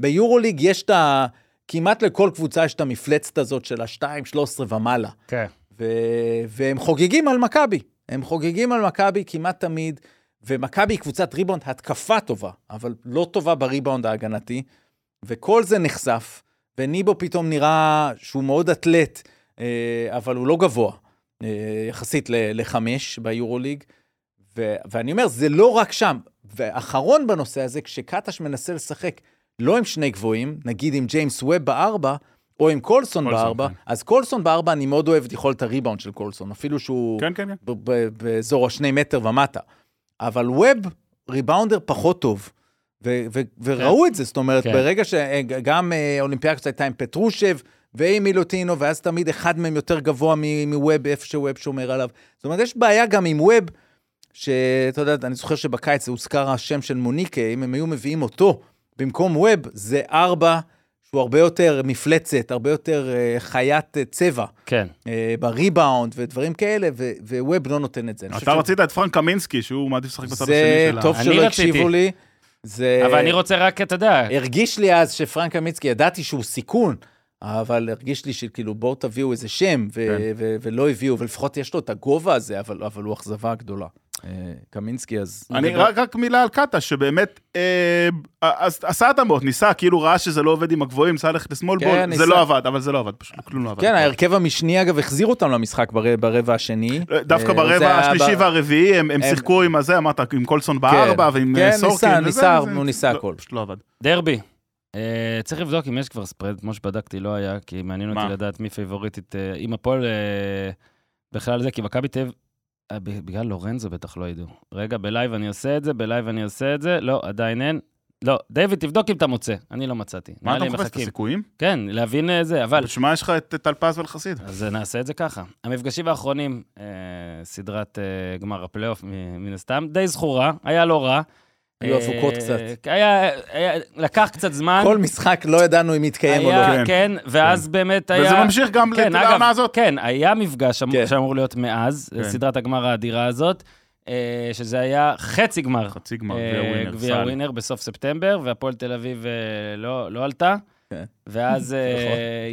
ביורוליג יש את ה... כמעט לכל קבוצה יש את המפלצת הזאת של ה-2, 13 ומעלה. כן. ו- והם חוגגים על מכבי. הם חוגגים על מכבי כמעט תמיד, ומכבי היא קבוצת ריבאונד התקפה טובה, אבל לא טובה בריבאונד ההגנתי, וכל זה נחשף, וניבו פתאום נראה שהוא מאוד אתלט, אה, אבל הוא לא גבוה, אה, יחסית לחמש ביורוליג. ו- ואני אומר, זה לא רק שם. ואחרון בנושא הזה, כשקטש מנסה לשחק לא עם שני גבוהים, נגיד עם ג'יימס ווב בארבע, או עם קולסון קולסון, בארבע, כן. אז קולסון בארבע, אני מאוד אוהב את יכולת הריבאונד של קולסון, אפילו שהוא כן, כן, כן. באזור השני מטר ומטה. אבל ווב ריבאונדר פחות טוב. ו- ו- וראו את זה, זאת אומרת, כן. ברגע שגם אה, אולימפיאקוס הייתה עם פטרושב ועם מילוטינו, ואז תמיד אחד מהם יותר גבוה מווב, איפה שווב שומר עליו. זאת אומרת, יש בעיה גם עם ווב, שאתה יודע, אני זוכר שבקיץ הוזכר השם של מוניקה, אם הם היו מביאים אותו במקום ווב, זה ארבע, שהוא הרבה יותר מפלצת, הרבה יותר אה, חיית אה, צבע. כן. אה, בריבאונד ודברים כאלה, ו- וווב לא נותן את זה. אתה ש- רצית את פרנק קמינסקי, שהוא מעדיף לשחק בצד השני זה של ה... טוב אני שלא רציתי. הקשיבו לי. זה... אבל אני רוצה רק, אתה יודע, הרגיש לי אז שפרנק קמיצקי, ידעתי שהוא סיכון, אבל הרגיש לי שכאילו בואו תביאו איזה שם, ו- כן. ו- ולא הביאו, ולפחות יש לו את הגובה הזה, אבל, אבל הוא אכזבה גדולה. אה, קמינסקי אז... אני רק, רק מילה על קטש, שבאמת אה, עשה התאמות, ניסה, כאילו ראה שזה לא עובד עם הגבוהים, ניסה ללכת לשמאל כן, בול, ניסה. זה לא עבד, אבל זה לא עבד, פשוט כלום לא עבד. כן, ההרכב המשני אגב החזיר אותם למשחק בר- ברבע השני. דווקא אה, ברבע השלישי והרביעי, הם הם שיחקו עם הזה, אמרת, עם קולסון בארבע, ועם כן, אה, ניסה, סורקין וזה, ניסה, זה- הוא ניסה לא, הכל. פשוט לא עבד. דרבי. צריך לבדוק אם יש כבר spread, כמו שבדקתי, לא היה, כי מעניין אותי? לדעת מי פייבוריטית, אם הפועל בכלל זה, כי מכבי תל בגלל לורנזו בטח לא ידעו. רגע, ב live אני עושה את זה, ב live אני עושה את זה, לא, עדיין אין. לא, דיוויד, תבדוק אם אתה מוצא, אני לא מצאתי. מה אתה מחפש, את. הסיכויים? כן, להבין אה, זה, אבל... בשביל מה יש לך את טלפז ולחסיד? אז נעשה את זה ככה. המפגשים האחרונים, אה, סדרת אה, גמר הפלייאוף, מן הסתם, די זכורה, היה לא רע. היו אה, הפוגות קצת. היה, היה, לקח קצת זמן. כל משחק לא ידענו אם יתקיים או היה, לא. כן. כן, ואז באמת היה... וזה ממשיך גם כן, לעונה הזאת. כן, היה מפגש כן. שאמור להיות מאז, כן. סדרת הגמר האדירה הזאת, אה, שזה היה חצי גמר. חצי גמר, אה, גביע ווינר, גביע. ווינר בסוף ספטמבר, והפועל תל אביב אה, לא לא עלתה. כן. ואז אה,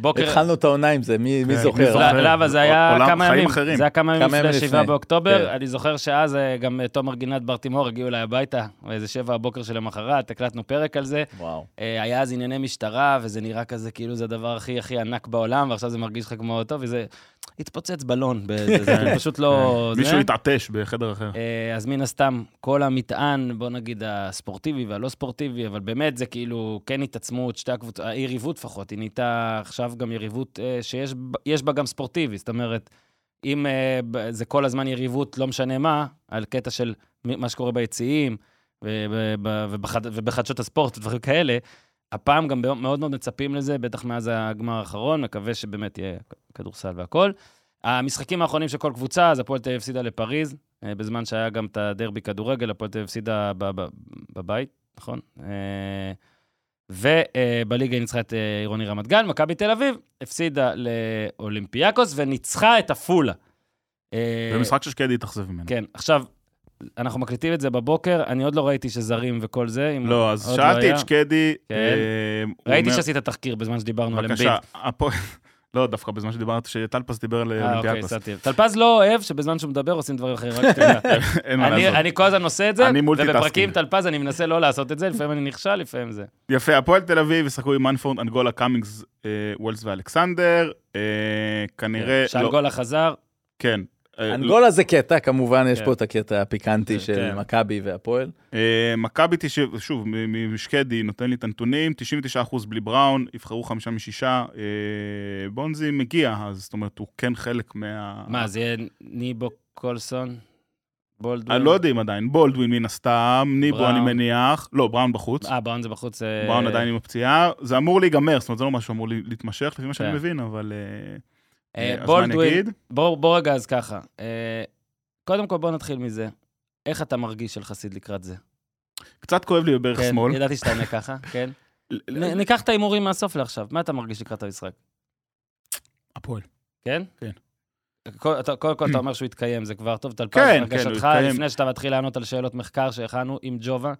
בוקר... התחלנו את העונה עם זה, מי מי כן, זוכר? אבל זה היה כמה ימים. זה היה כמה ימים לפני ימים 7 לפני, באוקטובר. כן. אני זוכר שאז אה, גם אה, תומר גינת ברטימור הגיעו אליי הביתה, באיזה 7 הבוקר שלמחרת, הקלטנו פרק על זה. וואו. היה אז ענייני משטרה, וזה נראה כזה כאילו זה הדבר הכי הכי ענק בעולם, ועכשיו זה מרגיש לך כמו אותו, וזה התפוצץ בלון, בזה, זה כן. פשוט לא... זה. מישהו התעטש בחדר אחר. אה, אז מן הסתם, כל המטען, בוא נגיד, הספורטיבי והלא ספורטיבי, אבל באמת זה כאילו כן התעצמות, שתי הקבוצות, היריבות לפחות, היא נהייתה עכשיו גם יריבות אה, שיש בה גם ספורטיבי, זאת אומרת, אם אה, זה כל הזמן יריבות, לא משנה מה, על קטע של מה שקורה ביציעים, ובחד- ובחדשות הספורט ודברים כאלה, הפעם גם מאוד מאוד מצפים לזה, בטח מאז הגמר האחרון, מקווה שבאמת יהיה כדורסל והכול. המשחקים האחרונים של כל קבוצה, אז הפועל תל אביב הפסידה לפריז, אה, בזמן שהיה גם את הדרבי כדורגל, הפועל תל אביב הפסידה בבית, נכון? אה, ובליגה היא ניצחה את אה, עירוני רמת גן, מכבי תל אביב הפסידה לאולימפיאקוס וניצחה את עפולה. אה, במשחק ששקדי התאכזב ממנו. כן, עכשיו, אנחנו מקליטים את זה בבוקר, אני עוד לא ראיתי שזרים וכל זה. לא, אז עוד שאלתי. את שקדי. כן. אה, ראיתי אומר- שעשית תחקיר בזמן שדיברנו על אמביד. בבקשה, הפועל... לא, דווקא בזמן שדיברת, שטלפז דיבר על אה, אוקיי, אולימפיאקוס. טלפז לא אוהב שבזמן שהוא מדבר עושים דברים אחרים, רק שתדע. אין מה לעשות. אני כל הזמן עושה את זה. ובפרקים טלפז אני מנסה לא לעשות את זה, לפעמים אני נכשל, לפעמים זה. יפה, הפועל תל אביב ישחקו עם מנפורד, אנגולה, קאמינגס, אה, וולס ואלכסנדר. אה, כנראה... לא- שאנגולה חזר, כן. אה, אנגולה זה קטע, כמובן, יש כן. פה את הקטע הפיקנטי כן, של כן. מכבי והפועל. אה, מכבי, שוב, משקדי נותן לי את הנתונים, 99% בלי בראון, יבחרו חמישה משישה. אה, בונזי מגיע, אז זאת אומרת, הוא כן חלק מה... מה, זה יהיה ניבו קולסון? בולדווין? אני לא יודעים עדיין, בולדווין מן הסתם, ניבו. אני מניח, לא, בראון בחוץ. אה, בראון זה בחוץ. אה, בראון עדיין עם הפציעה, זה אמור להיגמר, זאת אומרת, זה לא משהו שאמור להתמשך, לפי מה שאני כן. מבין, אבל... אה, אה, בולדווין? בוא בוא רגע אז ככה. אה, קודם כל בוא נתחיל מזה. איך אתה מרגיש של חסיד לקראת זה? קצת כואב לי בברך כן, שמאל. ידעתי שתענה ככה, כן. ל- נ- ניקח את ההימורים מהסוף לעכשיו. מה אתה מרגיש לקראת המשחק? הפועל. כן? כן. קודם כל אתה אומר שהוא יתקיים, זה כבר טוב. טלפז, כן, כן, הוא הרגשתך, יתקיים. לפני שאתה מתחיל לענות על שאלות מחקר שהכנו עם ג'ובה.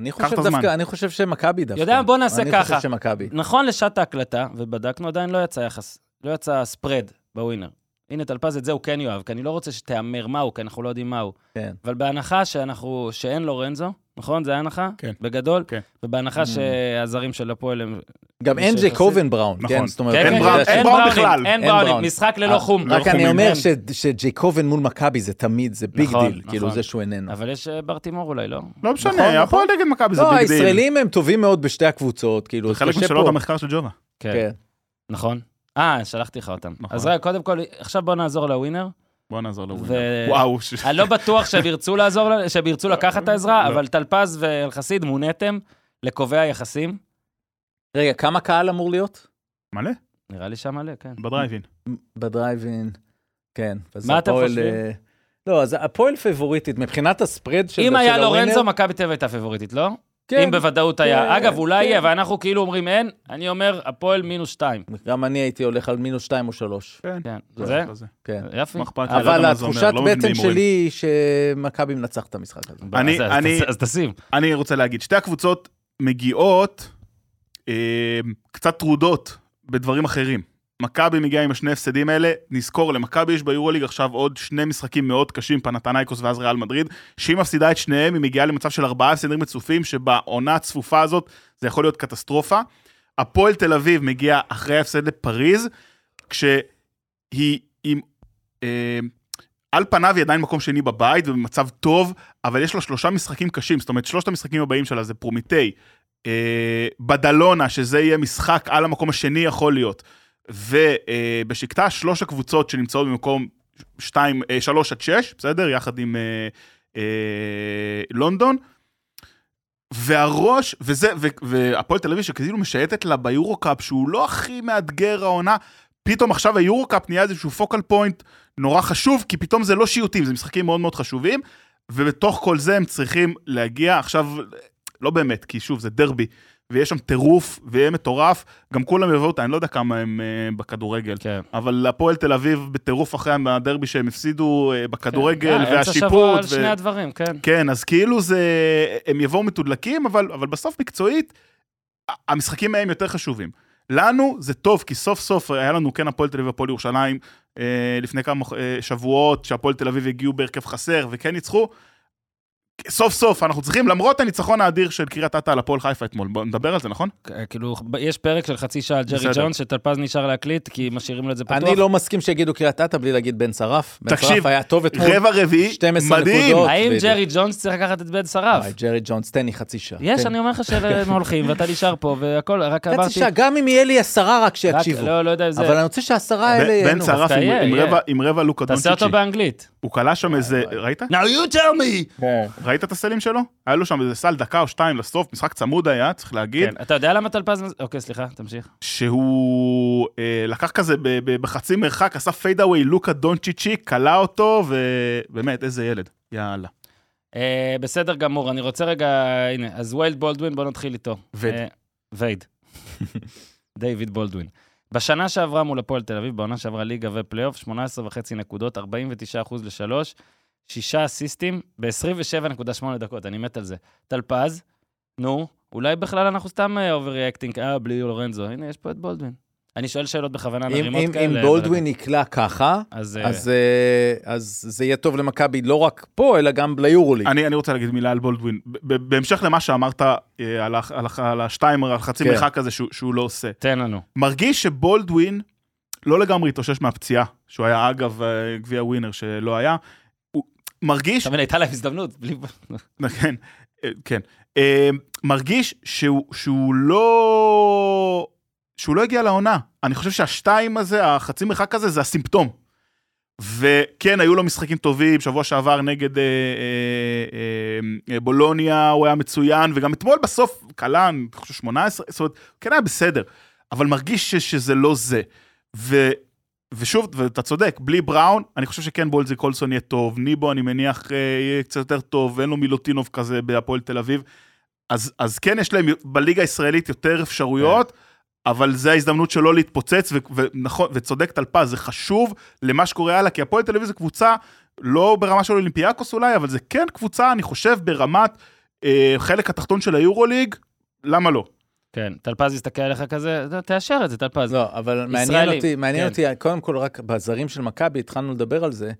אני חושב. דווקא, אני חושב שמכבי דווקא. יודע, בוא נעשה אני ככה. חושב שמכבי. נכון לשעת ההקלטה, ובדקנו, עדיין לא יצא יחס, לא יצא spread בווינר. הנה, טלפז, את זה הוא כן יאהב, כי אני לא רוצה שתהמר מהו, כי אנחנו לא יודעים מהו. כן. אבל בהנחה שאנחנו, שאין לורנזו, נכון? זה ההנחה? כן. בגדול? כן. ובהנחה Mm. שהזרים של הפועל הם... גם אין שיחסית- ג'ייקובן בראון, נכון. כן? זאת אומרת, כן, אין כן, בראון- כן, אין בכלל. אין בראון. משחק ללא חום. רק אני חומים, אומר אין. ש- שג'ייקובן מול מכבי זה תמיד, זה big נכון, דיל, כאילו נכון. זה שהוא איננו. אבל יש אה, בר תימור אולי, לא? לא נכון, משנה, הפועל נגד מכבי זה לא, big deal. הישראלים הם טובים מאוד בשתי הקבוצות, כאילו, זה חלק משאלות. המחקר של ג'ובה. כן. כן. נכון. אה, שלחתי לך אותם. נכון. אז רגע, קודם כל, עכשיו בוא נעזור לווינר. בוא נעזור לו. ו- וואו. אני לא בטוח שהם ירצו לעזור, שהם ירצו לקחת את העזרה, לא. אבל טלפז ואלחסיד מוניתם לקובע יחסים. רגע, כמה קהל אמור להיות? מלא, נראה לי שם מלא, כן. בדרייבין. בדרייבין, כן. מה אתם חושבים? אה, לא, אז הפועל פייבוריטית, מבחינת הספרד של אם של היה הווינר, לורנזו, מכבי תל אביב הייתה פיבוריטית, לא? כן, אם בוודאות היה. כן, אגב, אולי כן. יהיה, ואנחנו כאילו אומרים אין, אני אומר, הפועל מינוס שתיים. גם אני הייתי הולך על מינוס שתיים או שלוש, כן. כן, זה- זה? זה. כן. יפי. לא אבל אומר, התחושת לא בטן. שלי היא שמכבי מנצחת את המשחק הזה. אני- אז- אז אני- אז תשים. אני רוצה להגיד, שתי הקבוצות מגיעות אה, קצת טרודות בדברים אחרים. מכבי מגיעה עם השני הפסדים האלה, נזכור, למכבי יש ביורוליג עכשיו עוד שני משחקים מאוד קשים, פנתנייקוס ואז ריאל מדריד, שהיא מפסידה את שניהם, היא מגיעה למצב של ארבעה הפסדים רצופים, שבעונה הצפופה הזאת זה יכול להיות קטסטרופה. הפועל תל אביב מגיעה אחרי ההפסד לפריז, כשהיא עם... אה, על פניו היא עדיין מקום שני בבית ובמצב טוב, אבל יש לה שלושה משחקים קשים, זאת אומרת, שלושת המשחקים הבאים שלה זה פרומיטי, אה, בדלונה, שזה יהיה משחק על המקום השני יכול להיות, ובשקטה שלוש הקבוצות שנמצאות במקום 2, 3 עד 6, בסדר? יחד עם אה, אה, לונדון. והראש, וזה, והפועל תל אביב שכאילו משייטת לה ביורו-קאפ, שהוא לא הכי מאתגר העונה, פתאום עכשיו היורו-קאפ נהיה איזשהו פוקל פוינט נורא חשוב, כי פתאום זה לא שיוטים, זה משחקים מאוד מאוד חשובים, ובתוך כל זה הם צריכים להגיע עכשיו, לא באמת, כי שוב, זה דרבי, ויש שם טירוף, ויהיה מטורף, גם כולם יבואו אותה, אני לא יודע כמה הם אה, בכדורגל, כן. אבל הפועל תל אביב בטירוף אחרי הדרבי שהם הפסידו אה, בכדורגל, כן, אמצע שבוע והשיפוט, על שני הדברים, כן. כן, אז כאילו זה, הם יבואו מתודלקים, אבל, אבל בסוף מקצועית, המשחקים מהם יותר חשובים. לנו זה טוב, כי סוף סוף היה לנו כן הפועל תל אביב והפועל ירושלים אה, לפני כמה אה, שבועות, שהפועל תל אביב הגיעו בהרכב חסר וכן ניצחו. סוף סוף אנחנו צריכים, למרות הניצחון האדיר של קריית אתא על הפועל חיפה אתמול, בוא נדבר על זה, נכון? כאילו, יש פרק של חצי שעה על ג'רי. ג'ונס, שטלפז נשאר להקליט, כי משאירים לו את זה פתוח. אני לא מסכים שיגידו קריית אתא בלי להגיד בן שרף. בן תקשיב, שרף היה טוב אתמול. רבע רביעי, 12 מדהים. האם. ג'רי ג'ונס צריך לקחת את בן שרף? ג'רי ג'ונס, תן לי חצי שעה. יש, תן. אני אומר לך שהם הולכים, ואתה נשאר פה, והכל, רק חצי אמרתי... שעה, גם אם יהיה לי עשרה רק רק- שיקשיבו. לא, לא יודע אם זה... אבל אני רוצה שהעשרה האלה בן ייהנו. שרף עם- יהיה, עם יהיה. רבע- עם רבע לוקה תעשה אותו דונצ'יצ'י. באנגלית. הוא כלה שם איזה, וואי. ראית? Now you tell me! ראית את הסלים שלו? היה לו שם איזה סל דקה או שתיים לסוף, משחק צמוד היה, צריך להגיד. כן, אתה יודע למה טלפז... אוקיי, סליחה, תמשיך. שהוא אה, לקח כזה ב- ב- בחצי מרחק, עשה פיידאווי, לוקה דונצ'יצ'י, כלה אותו, ובאמת, איזה ילד. יאללה. אה, בסדר גמור, אני רוצה רגע... הנה, אז ויילד בולדווין, בוא נתחיל איתו. וייד. אה, וייד. דיוויד בולדווין. בשנה שעברה מול הפועל תל אביב, בעונה שעברה ליגה ופלייאוף, 18 וחצי נקודות, 49 אחוז לשלוש, שישה אסיסטים ב-27.8 דקות, אני מת על זה. טלפז, נו, אולי בכלל אנחנו סתם overreacting, אה, בלי לורנזו. הנה, יש פה את בולדווין. אני שואל שאלות בכוונה אם- מרימות כאלה. אם בולדווין יקלע ככה, אז... אה, אז, אה, אז זה יהיה טוב למכבי לא רק פה, אלא גם ליורוליג. אני, אני רוצה להגיד מילה על בולדווין. בהמשך למה שאמרת אה, על, על, על השתיים, על החצי כן. מרחק הזה שהוא, שהוא לא עושה. תן לנו. מרגיש שבולדווין לא לגמרי התאושש מהפציעה, שהוא היה אגב אה, גביע ווינר שלא היה. מרגיש אתה מבין, הייתה להם הזדמנות. כן, כן. אה, מרגיש שהוא לא... שהוא לא הגיע לעונה. אני חושב שהשתיים הזה, החצי מרחק הזה, זה הסימפטום. וכן, היו לו משחקים טובים, שבוע שעבר נגד אה, אה, אה, בולוניה, הוא היה מצוין, וגם אתמול בסוף, קלה, אני חושב 18, זאת אומרת, כן היה בסדר, אבל מרגיש ש, שזה לא זה. ו, ושוב, ואתה צודק, בלי בראון, אני חושב שכן בולזי קולסון יהיה טוב, ניבו אני מניח אה, יהיה קצת יותר טוב, ואין לו מילוטינוב כזה בהפועל תל אביב. אז, אז כן, יש להם בליגה הישראלית יותר אפשרויות, אבל זו ההזדמנות שלו להתפוצץ, ונכון, וצודק טלפז, זה חשוב למה שקורה הלאה, כי הפועל תל אביב זה קבוצה, לא ברמה של אולימפיאקוס אולי, אבל זה כן קבוצה, אני חושב, ברמת אה, חלק התחתון של היורוליג, למה לא? כן, טלפז יסתכל עליך כזה, "ת- תאשר את זה, טלפז. לא, אבל מעניין אותי, מעניין כן. אותי, קודם כל רק בזרים של מכבי, התחלנו לדבר על זה,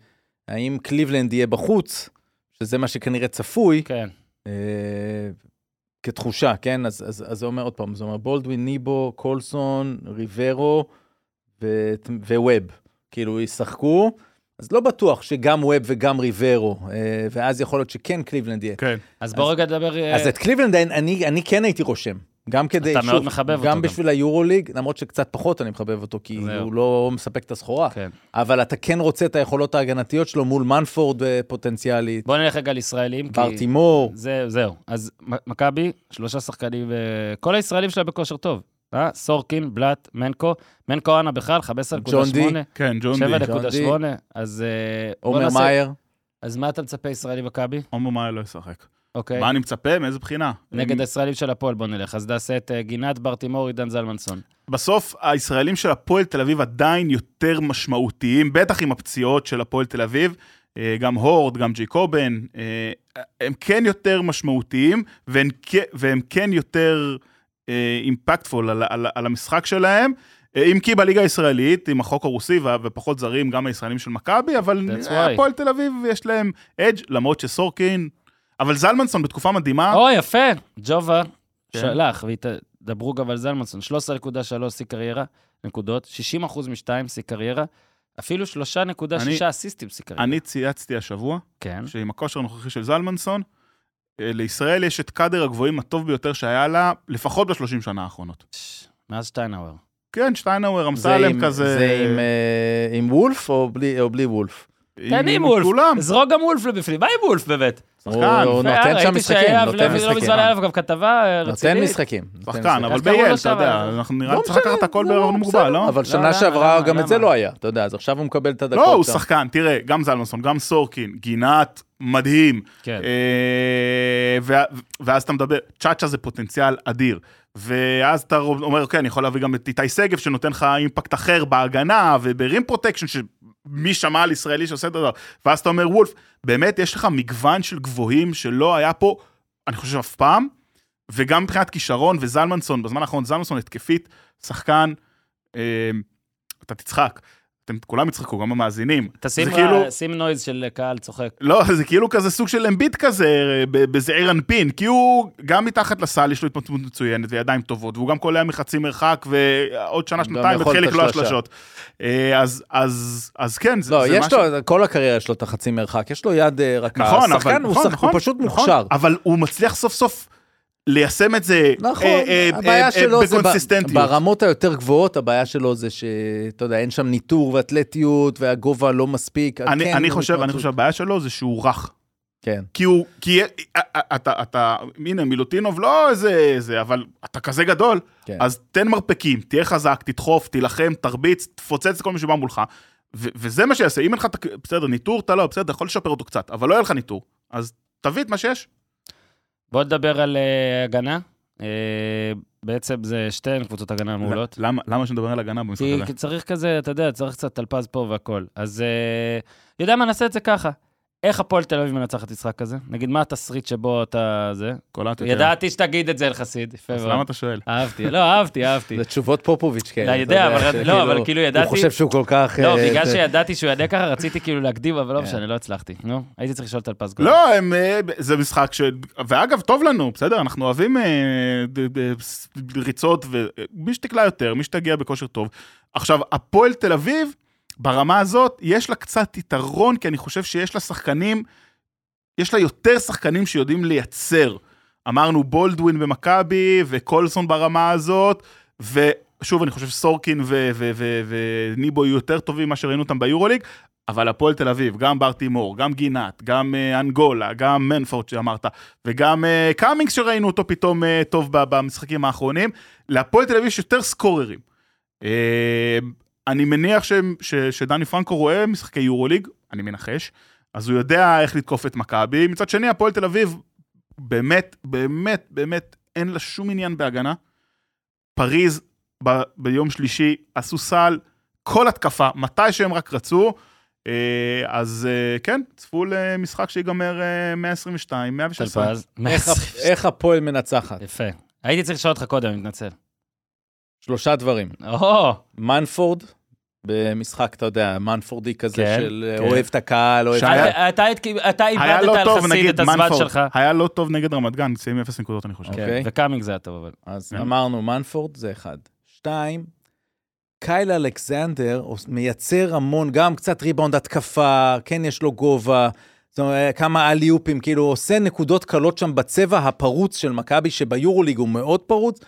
האם קליבלנד יהיה בחוץ, שזה מה שכנראה צפוי, כן. אה, כתחושה, כן? אז, אז, אז זה אומר עוד פעם, זה אומר בולדווין, ניבו, קולסון, ריברו ו- וווב. כאילו ישחקו, אז לא בטוח שגם ווב וגם ריברו, אה, ואז יכול להיות שכן קליבלנד יהיה. כן. אז בוא רגע נדבר... אה, אז את קליבלנד אני, אני כן הייתי רושם. גם כדי, אתה שוב, מאוד מחבב אותו גם גם. בשביל היורוליג, למרות שקצת פחות אני מחבב אותו, כי זהו. הוא לא מספק את הסחורה. כן. אבל אתה כן רוצה את היכולות ההגנתיות שלו מול מנפורד אה, פוטנציאלית, בוא נלך רגע על ישראלים. כי- בר תימור, זה, זהו. אז מכבי, שלושה שחקנים, כל הישראלים שלה בכושר טוב. אה? סורקין, בלאט, מנקו. מנקו אנה בכלל, 15.8. ג'ון די. כן, ג'ון די. 7.8. אז אה, עומר מאייר. אז מה אתה מצפה ישראלי מכבי? עומר מאי לא ישחק. אוקיי. מה אני מצפה? מאיזה בחינה? נגד הישראלים של הפועל בוא נלך. אז נעשה את אה, גינת, בר תימור, עידן זלמנסון. בסוף הישראלים של הפועל תל אביב עדיין יותר משמעותיים, בטח עם הפציעות של הפועל תל אביב, אה, גם הורד, גם ג'ייקובן, אה, הם כן יותר משמעותיים, והם, והם כן יותר אימפקטפול על, על, על המשחק שלהם. אם כי בליגה הישראלית, עם החוק הרוסי ופחות זרים, גם הישראלים של מכבי, אבל. הפועל תל אביב יש להם אדג', למרות שסורקין, אבל זלמנסון בתקופה מדהימה, או, יפה. ג'ובה כן. שלח, ודברו גם על זלמנסון, 13.3 שיא קריירה, נקודות, 60 אחוז מ-2 שיא קריירה, אפילו 3.6 אני- אסיסטים שיא קריירה. אני צייצתי השבוע, כן. שעם הכושר הנוכחי של זלמנסון, אה, לישראל יש את קאדר הגבוהים הטוב ביותר שהיה לה, לפחות בשלושים שנה האחרונות. ש- מאז שטיינאוור. כן, שטיינאוור, אמסלם כזה... זה עם, אה, עם וולף או בלי, או בלי וולף? תן עם וולף. זרוק גם וולף לבפנים, מה עם וולף באמת? הוא שחקן. הוא אה, נותן שם ראיתי משחקים, שהיה- נותן לא- לא משחקים. מזמן היה עליו גם כתבה אה, נותן רצינית. משחקים. שחקן, משחקים. אבל לו בייל, שם? אתה יודע, אנחנו נראה לי לא צריך לקחת הכל לא, בערבון בסדר. מוגבל, לא? אבל לא, שנה שעברה גם את זה? לא היה, אתה יודע, אז עכשיו הוא מקבל את הדקות. לא, הוא שם. שחקן, תראה, גם זלמנסון, גם סורקין, גינת, מדהים. כן. אה, ואז אתה מדבר, צ'אצ'ה זה פוטנציאל אדיר. ואז אתה אומר, אוקיי, אני יכול להביא גם את איתי שגב, שנותן לך impact אחר בהגנה וב rim protection, שמי שמע על ישראלי שעושה את הדבר. ואז אתה אומר, וולף, באמת יש לך מגוון של גבוהים שלא היה פה, אני חושב אף פעם, וגם מבחינת כישרון וזלמנסון, בזמן האחרון זלמנסון התקפית, שחקן, אה, אתה תצחק. אתם כולם יצחקו, גם המאזינים. תשים כאילו- שים נויז של קהל צוחק. לא, זה כאילו כזה סוג של אמביט כזה, ב- בזעיר אנפין, כי הוא גם מתחת לסל, יש לו התפתחות מצוינת וידיים טובות, והוא גם קולע מחצי מרחק, ועוד שנה, שנתיים, וחלק לא השלושה. השלשות. אה, אז, אז, אז כן, זה, לא, זה יש משהו... לו, כל הקריירה יש לו את החצי מרחק, יש לו יד אה, רכה. נכון, אבל, שחקן, הוא נכון, שחק- נכון, הוא פשוט נכון, מוכשר. אבל הוא מצליח סוף סוף ליישם את זה נכון, אה, אה, הבעיה אה, שלו זה ב- בקונסיסטנטיות. ברמות היותר גבוהות, הבעיה שלו זה שאתה יודע, אין שם ניטור ואתלטיות, והגובה לא מספיק. אני, כן, אני חושב, אני. חושב, הבעיה שלו זה שהוא רך. כן. כי הוא, כי אתה, אתה, הנה, מילוטינוב לא איזה, זה, אבל אתה כזה גדול, כן. אז תן מרפקים, תהיה חזק, תדחוף, תילחם, תרביץ, תפוצץ את כל מי שבא מולך. ו- וזה מה שיעשה, אם אין לך, בסדר, ניטור, אתה לא, בסדר, יכול לשפר אותו קצת, אבל לא יהיה לך ניטור. אז תביא את מה שיש. בוא נדבר על אה, הגנה. אה, בעצם זה שתיהן קבוצות הגנה מעולות. למה, למה שנדבר על הגנה במשחק הזה? כי צריך כזה, אתה יודע, צריך קצת טלפז פה והכל. אז אה, יודע מה, נעשה את זה ככה. איך הפועל תל אביב מנצחת משחק כזה? נגיד, מה התסריט שבו אתה זה? קולט יותר. ידעתי שתגיד את זה, אלחסיד. יפה אז מאוד. למה אתה שואל? אהבתי, לא, אהבתי, אהבתי. זה תשובות פופוביץ' כאלה. לא, אתה יודע, אבל- לא, אבל כאילו ידעתי- הוא חושב שהוא כל כך... לא, אה, בגלל שידעתי שהוא יענה ככה, רציתי כאילו להקדים, אבל לא כן. משנה, לא הצלחתי. נו, הייתי צריך לשאול את טלפז קודם. לא, אה, זה משחק ש... ואגב, טוב לנו, בסדר? אנחנו אוהבים אה, ריצות, ומי שתקלע יותר, מי שתגיע בכושר טוב. עכשיו, הפועל תל אביב, ברמה הזאת, יש לה קצת יתרון, כי אני חושב שיש לה שחקנים, יש לה יותר שחקנים שיודעים לייצר. אמרנו בולדווין במכבי, וקולסון ברמה הזאת, ושוב, אני חושב שסורקין וניבו יהיו יותר טובים ממה שראינו אותם ביורוליג, אבל הפועל תל אביב, גם בר תימור, גם גינת, גם אה, אנגולה, גם מנפורד שאמרת, וגם אה, קאמינגס שראינו אותו פתאום אה, טוב במשחקים האחרונים, להפועל תל אביב יש יותר סקוררים. אה, אני מניח ש, ש, שדני פרנקו רואה משחקי יורוליג, אני מנחש, אז הוא יודע איך לתקוף את מכבי. מצד שני, הפועל תל אביב, באמת, באמת, באמת, אין לה שום עניין בהגנה. פריז ב- ביום שלישי, עשו סל, כל התקפה, מתי שהם רק רצו. אה, אז אה, כן, צפו למשחק שיגמר אה, 122, 116. טלפז. איך הפ- איך הפועל מנצחת? יפה. הייתי צריך לשאול אותך קודם, אני מתנצל. שלושה דברים. או, מנפורד, במשחק, אתה יודע, מנפורדי כזה כן, של כן. אוהב את הקהל, אוהב את שהיה-. אתה- אתה אתה היה איבדת לא על טוב, חסיד נגיד, את הזמן מנפורד. שלך. היה לא טוב נגד רמת גן, סיים 0 נקודות, אני חושב. כן, אוקיי. וקאמינג זה היה טוב, אבל. אז כן. אמרנו, מנפורד זה אחד. שתיים, קייל אלכסנדר מייצר המון, גם קצת ריבאונד התקפה, כן יש לו גובה, זאת אומרת, כמה אליופים, כאילו עושה נקודות קלות שם בצבע הפרוץ של מכבי, שביורוליג הוא מאוד פרוץ,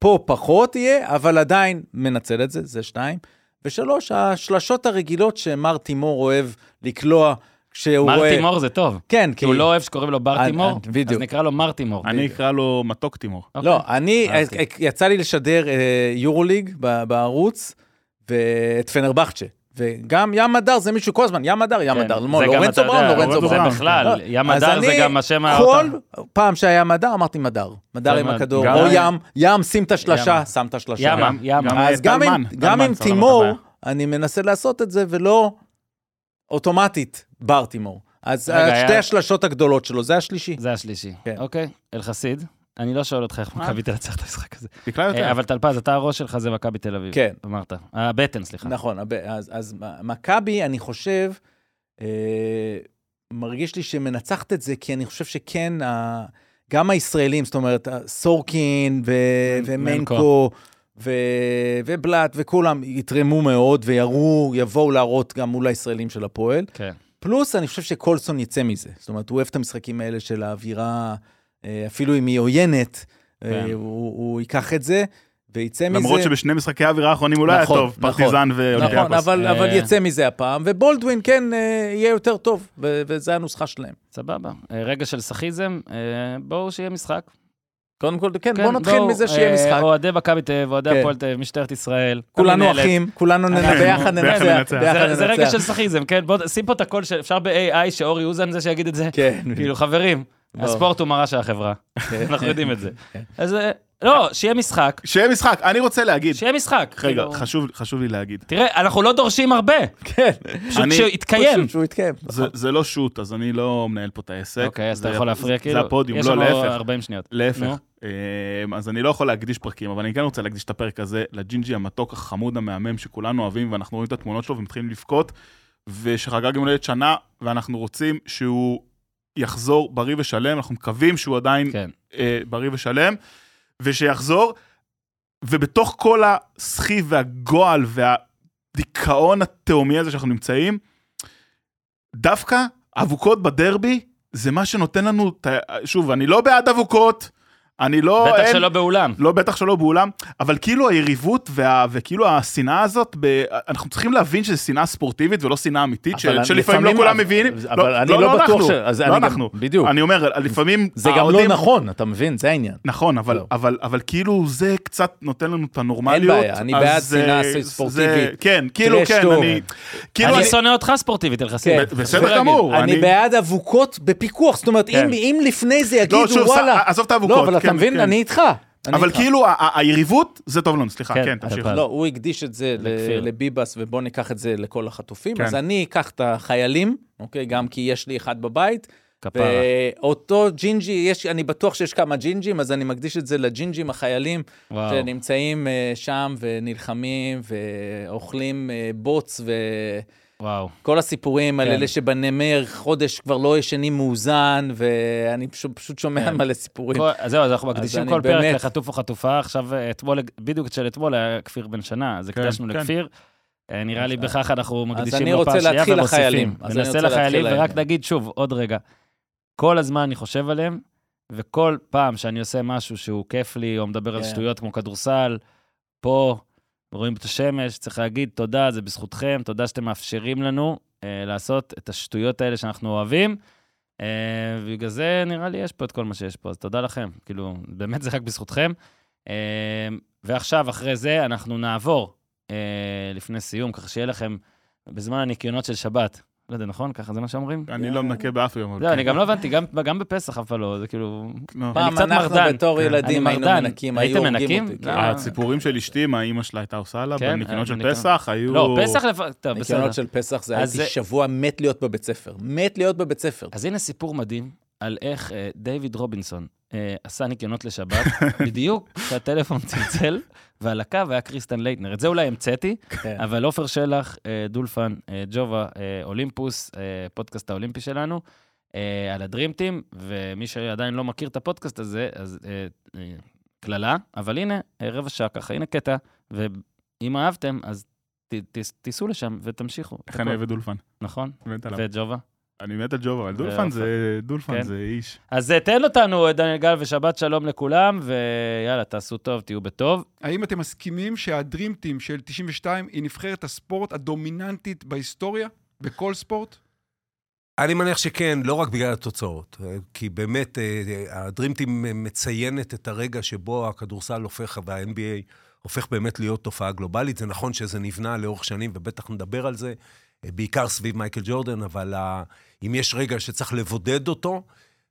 פה פחות יהיה, אבל עדיין מנצל את זה, זה שתיים. ושלוש, השלשות הרגילות שמר תימור אוהב לקלוע כשהוא מר רואה... תימור זה טוב. כן, כי הוא לא אוהב שקוראים לו בר אה, תימור, אה. אז נקרא לו מר תימור. אני אקרא לו מתוק תימור. אוקיי. לא, אני. אה, יצא לי לשדר יורוליג בערוץ, ואת פנרבכצ'ה. וגם ים הדר זה מישהו כל הזמן, ים הדר, ים כן, הדר, זה לא, גם, לורנצו בראון, לורנצו זה בראון. בראון. בכלל, לא, ים הדר זה גם השם כל האותה. פעם שהיה מדר, אמרתי מדר. מדר זה עם הכדור, גם- או ים, ים, שים את השלשה, ים. שם את השלשה. ימה. גם- אז גם עם- צריך תימור. אני מנסה לעשות את זה, ולא אוטומטית בר תימור. אז שתי השלשות הגדולות שלו, זה השלישי. זה השלישי. כן. אוקיי, אלחסיד. אני לא שואל אותך איך מכבי תנצח את המשחק הזה. תקלע יותר. אה, אבל טלפז, אתה הראש שלך זה מכבי תל אביב. כן. אמרת. הבטן, סליחה. נכון, אז, מכבי, אני חושב, אה, מרגיש לי שמנצחת את זה, כי אני חושב שכן, גם הישראלים, זאת אומרת, סורקין ומנקו ו, ובלאט וכולם יתרמו מאוד ויראו, יבואו להראות גם מול הישראלים של הפועל. כן. פלוס, אני חושב שקולסון יצא מזה. זאת אומרת, הוא אוהב את המשחקים האלה של האווירה, אפילו אם היא עוינת, אה, כן. הוא, הוא ייקח את זה. ויצא מזה... למרות שבשני משחקי האווירה האחרונים הוא לא היה נכון, טוב, נכון. פרטיזן נכון, ואולימפיאקוס. אבל, אה, אבל יצא מזה הפעם, ובולדווין כן אה, יהיה יותר טוב, ו- וזו הנוסחה שלהם. סבבה. אה, רגע של סאחיזם, אה, בואו שיהיה משחק. קודם כל, כן, כן, בוא נתחיל בואו, מזה שיהיה אה, משחק. אוהדי מכבי תל אביב, אוהדי כן. הפועל תל אביב, משטרת ישראל. כולנו המנהלת. אחים, כולנו נ- אנחנו- ביחד ננצח. ננצח. זה- זה רגע ננצח. של סאחיזם, כן? בוא שים פה את הקול של... אפשר ב-AI שאורי אוזן זה שיגיד את זה? כן. כאילו, חברים, בוא. הספורט הוא מראה של החברה. אנחנו יודעים את זה. כן. אז אה, לא, שיהיה משחק. שיהיה משחק, אני רוצה להגיד. שיהיה משחק. רגע, כאילו, חשוב- חשוב לי להגיד. תראה, אנחנו לא דורשים הרבה, כן. פשוט שיתקיים. פשוט שהוא יתקיים. זה- זה לא שוט, אז אני לא מנהל פה את העסק. אוקיי, אז אתה זה- יכול להפריע זה כאילו. הפודיום, יש לא, לנו להפך. 40 שניות. להפך. אמ, אז אני לא יכול להקדיש פרקים, אבל אני כן רוצה להקדיש את הפרק הזה לג'ינג'י המתוק, החמוד, המהמם, שכולנו אוהבים, ואנחנו רואים את התמונות שלו ומתחילים לבכות, ושחגג יום הולדת שנה, ואנחנו רוצים שהוא יחזור בריא ושלם, אנחנו מקווים שהוא עדיין כן. אה, בריא ושלם, ושיחזור, ובתוך כל הסחי והגועל והדיכאון התהומי הזה שאנחנו נמצאים, דווקא אבוקות בדרבי זה מה שנותן לנו, שוב, אני לא בעד אבוקות, אני לא... בטח אין- שלא באולם. לא, בטח שלא באולם, אבל כאילו היריבות וה, וכאילו השנאה הזאת, ב, אנחנו צריכים להבין שזו שנאה ספורטיבית ולא שנאה אמיתית, ש, אבל שלפעמים לא כולם מבינים. אבל אני לא בטוח אנחנו, ש... אז לא אני גם- אנחנו. בדיוק. אני אומר, לפעמים זה גם לא נכון, אתה מבין? זה העניין. נכון, אבל, לא. אבל, אבל כאילו זה קצת נותן לנו את הנורמליות. אין בעיה, אני בעד שנאה זה- ספורטיבית. כן, כאילו, כן. אני... כאילו אני אני... שונא אותך ספורטיבית, אלחסיד. כן. בסדר. גמור. אני בעד אבוקות בפיקוח, זאת אומרת, כן. אם- אם לפני זה לא, יגידו, וואלה... עזוב את האבוקות. לא, אתה מבין, כן. אני איתך. אבל. כאילו היריבות, זה טוב לנו, סליחה, כן, כן, תמשיך. לא, הוא הקדיש את זה. לביבס, ובוא ניקח את זה לכל החטופים. כן. אז אני אקח את החיילים, אוקיי? גם כי יש לי אחד בבית. כפרה. ואותו ג'ינג'י, יש, אני בטוח שיש כמה ג'ינג'ים, אז אני מקדיש את זה לג'ינג'ים החיילים, וואו. שנמצאים אה, שם ונלחמים ואוכלים אה, בוץ וואו. וכל הסיפורים על כן. אלה שבנמר חודש כבר לא ישנים מאוזן, ואני פשוט, פשוט שומע כן. מלא סיפורים. כל- אז זהו, אז אנחנו מקדישים כל פרק באמת- לחטוף או חטופה. עכשיו, אתמול, בדיוק של אתמול היה כפיר בן שנה, אז כן, הקדשנו כן. לכפיר. אה, נראה לי בכך אנחנו מקדישים אני לו רוצה פעם שנייה ומוסיפים. לחיילים. אז אני רוצה להתחיל לחיילים, ורק להם. נגיד שוב, עוד רגע. כל הזמן אני חושב עליהם, וכל פעם שאני עושה משהו שהוא כיף לי, או מדבר על כן. שטויות כמו כדורסל, פה, רואים את השמש, צריך להגיד תודה, זה בזכותכם, תודה שאתם מאפשרים לנו אה, לעשות את השטויות האלה שאנחנו אוהבים. אה, ובגלל זה נראה לי יש פה את כל מה שיש פה, אז תודה לכם. כאילו, באמת זה רק בזכותכם. אה, ועכשיו, אחרי זה, אנחנו נעבור, אה, לפני סיום, ככה שיהיה לכם, בזמן הניקיונות של שבת, לא יודע, נכון? ככה זה מה שאומרים? אני לא מנקה באף יום. לא, כן. אני גם לא הבנתי, גם- בפסח אף פעם לא, זה כאילו... לא. פעם אנחנו. בתור כן. ילדים היינו. מנקים, הייתם היו הורגים מנקים? אותי. לא. כן. הציפורים של אשתי, מה אימא שלה הייתה עושה לה, כן, בניקיונות של פסח, היו... לא, פסח לפ... טוב, בסדר. ניקיונות של פסח זה אז הייתי שבוע מת להיות בבית ספר. מת להיות בבית ספר. אז הנה סיפור מדהים על איך אה, דיוויד רובינסון אה, עשה ניקיונות לשבת, בדיוק כשהטלפון צלצל, ועל הקו היה קריסטן לייטנר. את זה אולי המצאתי, כן. אבל עופר שלח, אה, דולפן, אה, ג'ובה, אה, אולימפוס, אה, פודקאסט האולימפי שלנו, אה, על ה Dream Team, ומי שעדיין לא מכיר את הפודקאסט הזה, אז אה, אה, קללה, אבל הנה, אה, רבע שעה ככה, הנה קטע, ואם אהבתם, אז ת, ת, תיסעו לשם ותמשיכו. איך. אני אוהב את דולפן. נכון. וג'ובה. אני מת על ג'ובה, אבל דולפן ועופר. זה... דולפן כן. זה איש. אז אה, תן אותנו, אה, דניאל גל, ושבת שלום לכולם, ויאללה, תעשו טוב, תהיו בטוב. האם אתם מסכימים שהדרים טים של 92 היא נבחרת הספורט הדומיננטית בהיסטוריה? בכל ספורט? אני מניח שכן, לא רק בגלל התוצאות, אה, כי באמת הדרימטים מציינת את הרגע שבו הכדורסל הופך, וה-NBA הופך באמת להיות תופעה גלובלית. זה נכון שזה נבנה לאורך שנים, ובטח נדבר על זה, בעיקר סביב מייקל ג'ורדן, אבל אה, אם יש רגע שצריך לבודד אותו,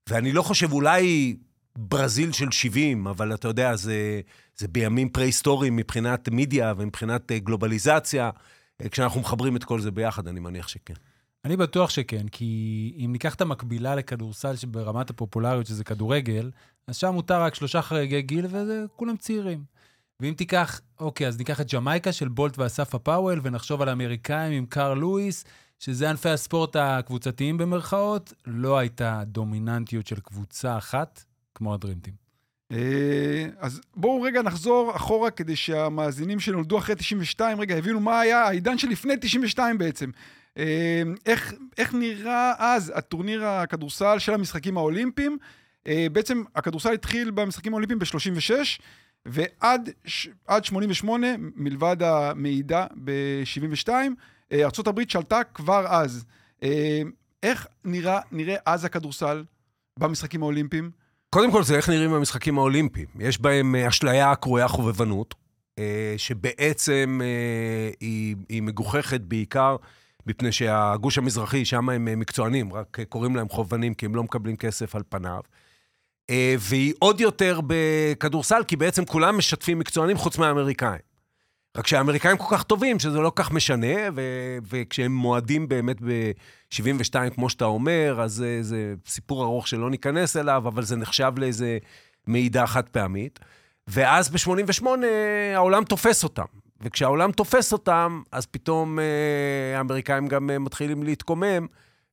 ואני לא חושב, אולי ברזיל של 70, אבל אתה יודע, זה, זה בימים פרה-היסטוריים מבחינת מידיה ומבחינת אה, גלובליזציה. אה, כשאנחנו מחברים את כל זה ביחד, אני מניח שכן. אני בטוח שכן, כי אם ניקח את המקבילה לכדורסל שברמת הפופולריות, שזה כדורגל, אז שם מותר רק שלושה חריגי גיל, וזה כולם צעירים. ואם תיקח, אוקיי, אז ניקח את ג'מייקה של בולט ואסף הפאוול, ונחשוב על האמריקאים עם קארל לואיס, שזה ענפי הספורט הקבוצתיים במרכאות, לא הייתה דומיננטיות של קבוצה אחת כמו הדרימטים. אה, אז בואו רגע נחזור אחורה כדי שהמאזינים שנולדו אחרי 92, רגע, הבינו מה היה העידן שלפני 92 בעצם. אה, איך, איך נראה אז הטורניר הכדורסל של המשחקים האולימפיים? אה, בעצם הכדורסל התחיל במשחקים האולימפיים ב-36, ועד ש- עד 88, מלבד המעידה ב-72, ארה"ב שלטה כבר אז. אה, איך נראה, נראה אז הכדורסל במשחקים האולימפיים? קודם כל, זה איך נראים המשחקים האולימפיים. יש בהם אה, אשליה הקרויה חובבנות, אה, שבעצם היא, היא מגוחכת בעיקר מפני שהגוש המזרחי, שם הם מקצוענים, רק קוראים להם חובבנים כי הם לא מקבלים כסף על פניו. אה, והיא עוד יותר בכדורסל, כי בעצם כולם משתפים מקצוענים חוץ מהאמריקאים. רק שהאמריקאים כל כך טובים, שזה לא כך משנה, ו- וכשהם מועדים באמת ב-72, כמו שאתה אומר, אז זה, זה סיפור ארוך שלא ניכנס אליו, אבל זה נחשב לאיזה מעידה חד פעמית. ואז ב-88 העולם תופס אותם. וכשהעולם תופס אותם, אז פתאום אה, האמריקאים גם אה, מתחילים להתקומם,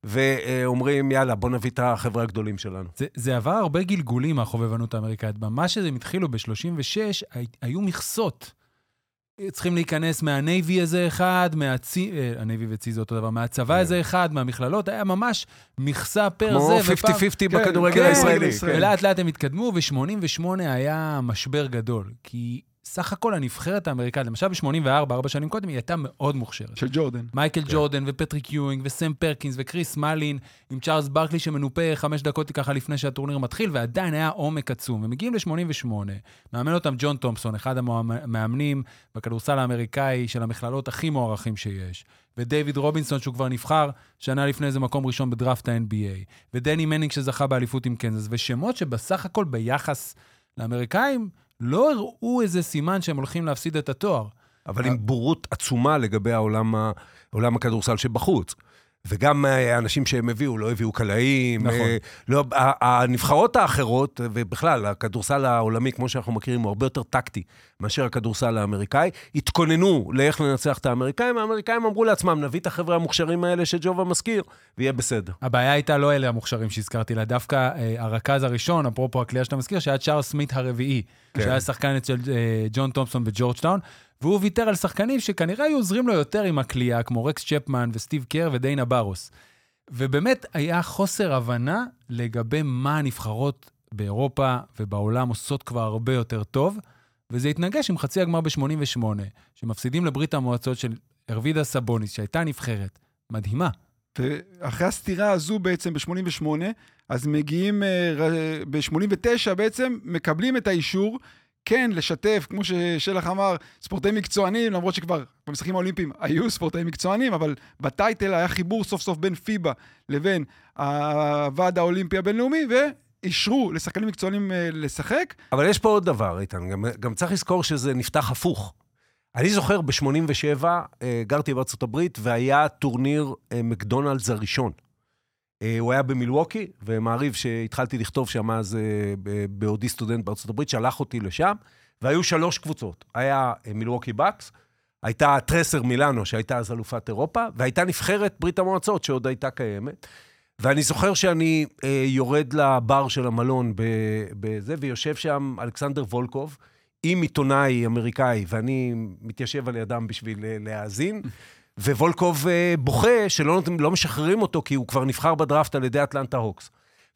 ואומרים, יאללה, בוא נביא את החבר'ה הגדולים שלנו. זה, זה עבר הרבה גלגולים מהחובבנות האמריקאית. ממש כשהם התחילו ב-36, היו מכסות. צריכים להיכנס מה Navy איזה אחד, מהצי... אה, ה Navy וצי זה אותו דבר, מהצבא כן. איזה אחד, מהמכללות, היה ממש מכסה פר כמו זה. 50-50 כן, בכדורגל כן, הישראלי. ישראל. ולאט לאט הם התקדמו, ו-88 היה משבר גדול. כי סך הכל הנבחרת האמריקאית, למשל ב-84, ארבע שנים קודם, היא הייתה מאוד מוכשרת. של ג'ורדן. מייקל כן. ג'ורדן ופטריק יואינג וסם פרקינס וקריס מלין עם צ'ארלס ברקלי שמנופה חמש דקות ככה לפני שהטורניר מתחיל, ועדיין היה עומק עצום. הם מגיעים ל-88, מאמן אותם ג'ון תומפסון, אחד המאמנים בכדורסל האמריקאי של המכללות הכי מוערכים שיש. ודייוויד רובינסון, שהוא כבר נבחר שנה לפני איזה מקום ראשון בדראפט ה-NBA. ודני מנינג שזכה באליפות עם קנזס, ושמות שבסך הכל ביחס לאמריקאים לא הראו איזה סימן שהם הולכים להפסיד את התואר. אבל עם בורות עצומה לגבי העולם, ה- עולם הכדורסל שבחוץ. וגם אה, האנשים שהם הביאו, לא הביאו קלעים. נכון. אה, לא, הנבחרות האחרות, ובכלל, הכדורסל העולמי, כמו שאנחנו מכירים, הוא הרבה יותר טקטי מאשר הכדורסל האמריקאי. התכוננו לאיך לנצח את האמריקאים, האמריקאים אמרו לעצמם, נביא את החבר'ה המוכשרים האלה שג'ובה מזכיר, ויהיה בסדר. הבעיה הייתה לא אלה המוכשרים שהזכרתי, אלא דווקא אה, הרכז הראשון, אפרופו הקליעה שאתה מזכיר, שהיה צ'ארלס סמית הרביעי, כן. שהיה שחקן אצל אה, ג'ון תומפסון בג'ורג'טאון, והוא ויתר על שחקנים שכנראה היו עוזרים לו יותר עם הקליעה, כמו רקס צ'פמן וסטיב קר ודיינה ברוס. ובאמת היה חוסר הבנה לגבי מה הנבחרות באירופה ובעולם עושות כבר הרבה יותר טוב, וזה התנגש עם חצי הגמר ב-88, שמפסידים לברית המועצות של ארווידה סבוניס, שהייתה נבחרת מדהימה. ואחרי הסתירה הזו בעצם ב-88, אז מגיעים, ב-89 בעצם, מקבלים את האישור, כן לשתף, כמו ששלח אמר, ספורטאים מקצוענים, למרות שכבר במשחקים האולימפיים היו ספורטאים מקצוענים, אבל בטייטל היה חיבור סוף סוף בין פיבה לבין הוועד האולימפי הבינלאומי, ואישרו לשחקנים מקצוענים אה, לשחק. אבל יש פה עוד דבר, איתן, גם, גם צריך לזכור שזה נפתח הפוך. אני זוכר, ב-87' אה, גרתי בארצות הברית, והיה טורניר אה, מקדונלדס הראשון. אה, הוא היה במילווקי, ומעריב שהתחלתי לכתוב שם אז אה, בעודי סטודנט בארצות הברית, שלח אותי לשם, והיו שלוש קבוצות. היה אה, מילווקי בקס, הייתה טרסר מילאנו, שהייתה אז אלופת אירופה, והייתה נבחרת ברית המועצות, שעוד הייתה קיימת. ואני זוכר שאני אה, יורד לבר של המלון בזה, ויושב שם אלכסנדר וולקוב, עם עיתונאי אמריקאי, ואני מתיישב על ידם בשביל להאזין, ווולקוב אה, בוכה שלא לא משחררים אותו, כי הוא כבר נבחר בדראפט על ידי אטלנטה הוקס.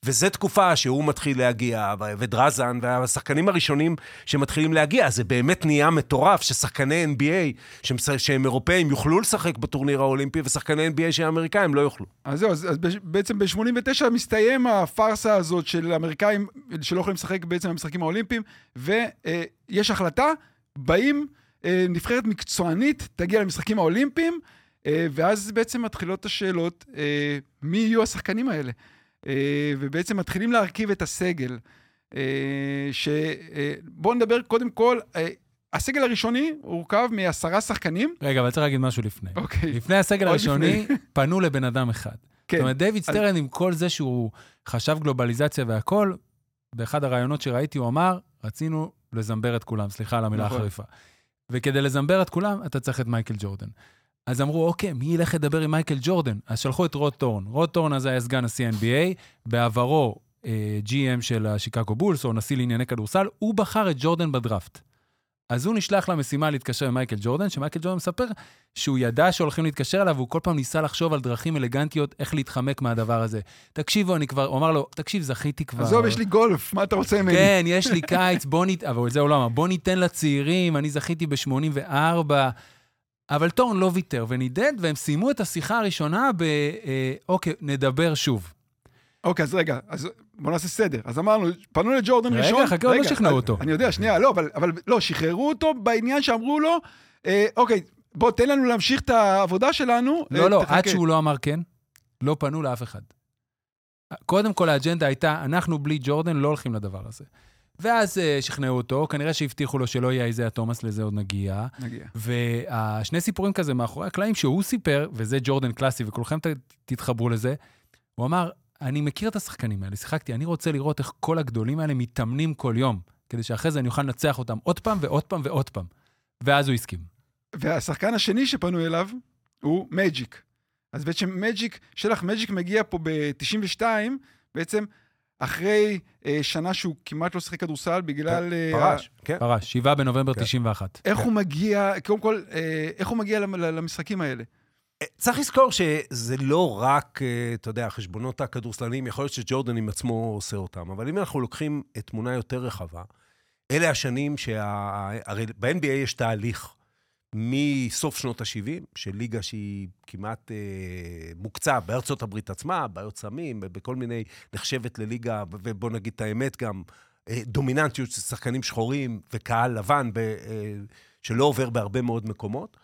וזו תקופה שהוא מתחיל להגיע, ודרזן, והשחקנים הראשונים שמתחילים להגיע. זה באמת נהיה מטורף ששחקני NBA, שמס- שהם אירופאים, יוכלו לשחק בטורניר האולימפי, ושחקני NBA שהם אמריקאים לא יוכלו. אז זהו, אז, אז בעצם ב-89 מסתיים הפארסה הזאת של אמריקאים שלא יכולים לשחק בעצם במשחקים האולימפיים, ויש החלטה, באים, אה, נבחרת מקצוענית תגיע למשחקים האולימפיים, אה, ואז בעצם מתחילות השאלות, אה, מי יהיו השחקנים האלה? אה, ובעצם מתחילים להרכיב את הסגל. אה, ש... אה, בואו נדבר קודם כל, אה, הסגל הראשוני הורכב מעשרה שחקנים. רגע, אבל צריך להגיד משהו לפני. אוקיי. לפני הסגל הראשוני, פנו לבן אדם אחד. כן. זאת אומרת, דיוויד אז- סטרן, עם כל זה שהוא חשב גלובליזציה והכול, באחד הראיונות שראיתי, הוא אמר, רצינו לזמבר את כולם, סליחה על המילה נכון. החריפה. וכדי לזמבר את כולם, אתה צריך את מייקל ג'ורדן. אז אמרו, אוקיי, מי ילך לדבר עם מייקל ג'ורדן? אז שלחו את רוד טורן. רוד טורן אז היה סגן נשיא NBA, בעברו אה, GM של השיקגו בולס, או נשיא לענייני כדורסל, הוא בחר את ג'ורדן בדראפט. אז הוא נשלח למשימה להתקשר עם מייקל ג'ורדן, שמייקל ג'ורדן מספר שהוא ידע שהולכים להתקשר אליו, והוא כל פעם ניסה לחשוב על דרכים אלגנטיות איך להתחמק מהדבר הזה. תקשיבו, אני כבר, הוא אמר לו, תקשיב, זכיתי כבר. עזוב, יש לי גולף, מה אתה רוצה ממני? כן, יש לי קיץ, בוא ניתן, אבל את זה הוא לא אמר, בוא ניתן לצעירים, אני זכיתי ב-84, אבל טורן לא ויתר ונדנד, והם סיימו את השיחה הראשונה ב... אה, אוקיי, נדבר שוב. אוקיי, אז רגע, אז בוא נעשה סדר. אז אמרנו, פנו לג'ורדן רגע, ראשון. חכה, עוד לא שכנעו אני- אותו. אני יודע, שנייה, לא, אבל, אבל לא, שחררו אותו בעניין שאמרו לו, אה, אוקיי, בוא, תן לנו להמשיך את העבודה שלנו. אה, לא, לא, תחכה. עד שהוא לא אמר כן, לא פנו לאף אחד. קודם כל, האג'נדה הייתה, אנחנו בלי ג'ורדן לא הולכים לדבר הזה. ואז אה, שכנעו אותו, כנראה שהבטיחו לו שלא יהיה איזה תומאס, לזה עוד נגיע. נגיע. והשני סיפורים כזה מאחורי הקלעים שהוא סיפר, וזה ג'ורדן קלאסי, וכולכם ת, תתחברו לזה, הוא אמר, אני מכיר את השחקנים האלה, שיחקתי, אני רוצה לראות איך כל הגדולים האלה מתאמנים כל יום, כדי שאחרי זה אני אוכל לנצח אותם עוד פעם ועוד פעם ועוד פעם. ואז הוא הסכים. והשחקן השני שפנו אליו הוא מג'יק. אז בעצם מג'יק, שלח מג'יק מגיע פה ב-92, בעצם אחרי אה, שנה שהוא כמעט לא שיחק כדורסל בגלל... אה, פרש, כן. פרש, 7 בנובמבר כן. 91. איך הוא מגיע, קודם כל, אה, איך הוא מגיע למ- למשחקים האלה? צריך לזכור שזה לא רק, אה, אתה יודע, החשבונות הכדורסלניים, יכול להיות שג'ורדן עם עצמו עושה אותם, אבל אם אנחנו לוקחים תמונה יותר רחבה, אלה השנים שה... הרי ב-NBA יש תהליך מסוף שנות ה-70, של ליגה שהיא כמעט אה, מוקצה בארצות הברית עצמה, בעיות סמים, בכל מיני, נחשבת לליגה, ובוא נגיד את האמת גם, אה, דומיננטיות של שחקנים שחורים וקהל לבן, ב, אה, שלא עובר בהרבה מאוד מקומות.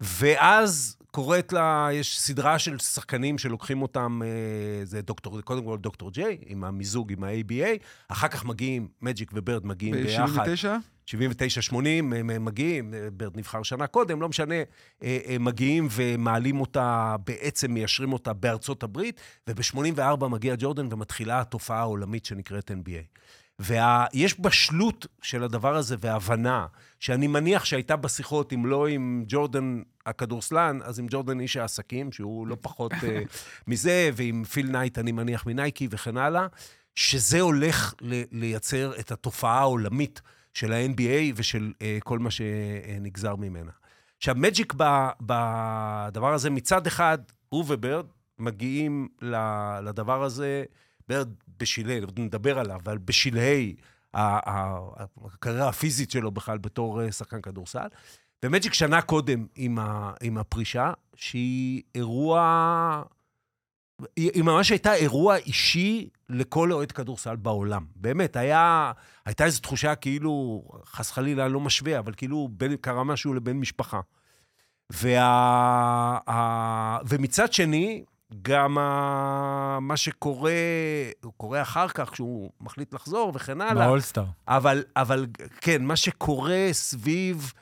ואז קורית לה, יש סדרה של שחקנים שלוקחים אותם, אה, זה דוקטור, קודם כל דוקטור ג'יי, עם המיזוג עם ה-ABA, אחר כך מגיעים, מג'יק וברד מגיעים ביחד. ב-79? 79-80, הם מגיעים, אה, ברד נבחר שנה קודם, לא משנה, אה, הם מגיעים ומעלים אותה, בעצם מיישרים אותה בארצות הברית, וב-84 מגיע ג'ורדן ומתחילה התופעה העולמית שנקראת NBA. ויש בשלות של הדבר הזה והבנה, שאני מניח שהייתה בשיחות, אם לא עם ג'ורדן הכדורסלן, אז עם ג'ורדן איש העסקים, שהוא לא פחות אה, מזה, ועם פיל נייט, אני מניח, מנייקי וכן הלאה, שזה הולך ל- לייצר את התופעה העולמית של ה-NBA ושל אה, כל מה שנגזר ממנה. עכשיו, מג'יק בדבר הזה, מצד אחד, הוא וברד מגיעים לדבר הזה, בשלהי, נדבר עליו, אבל בשלהי הקריירה הפיזית שלו בכלל בתור אה, שחקן כדורסל. ומג'יק שנה קודם עם, ה, עם הפרישה, שהיא אירוע היא, היא ממש הייתה אירוע אישי לכל אוהד כדורסל בעולם. באמת, היה, הייתה איזו תחושה כאילו, חס וחלילה, אני לא משווה, אבל כאילו בין, קרה משהו לבן משפחה. וה, ה, ומצד שני, גם ה, מה שקורה, הוא קורה אחר כך, כשהוא מחליט לחזור וכן הלאה. באולסטאר. אבל, אבל כן, מה שקורה סביב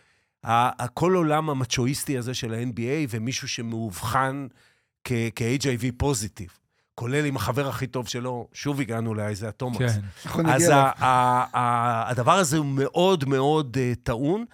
ה- ה- כל עולם המצ'ואיסטי הזה של ה-NBA, ומישהו שמאובחן כ- כ-HIV פוזיטיב, כולל עם החבר הכי טוב שלו, שוב הגענו לאיזה תומאס. כן. אנחנו אז נגיע ה- אליו. ה- ה- הדבר הזה הוא מאוד מאוד uh, טעון.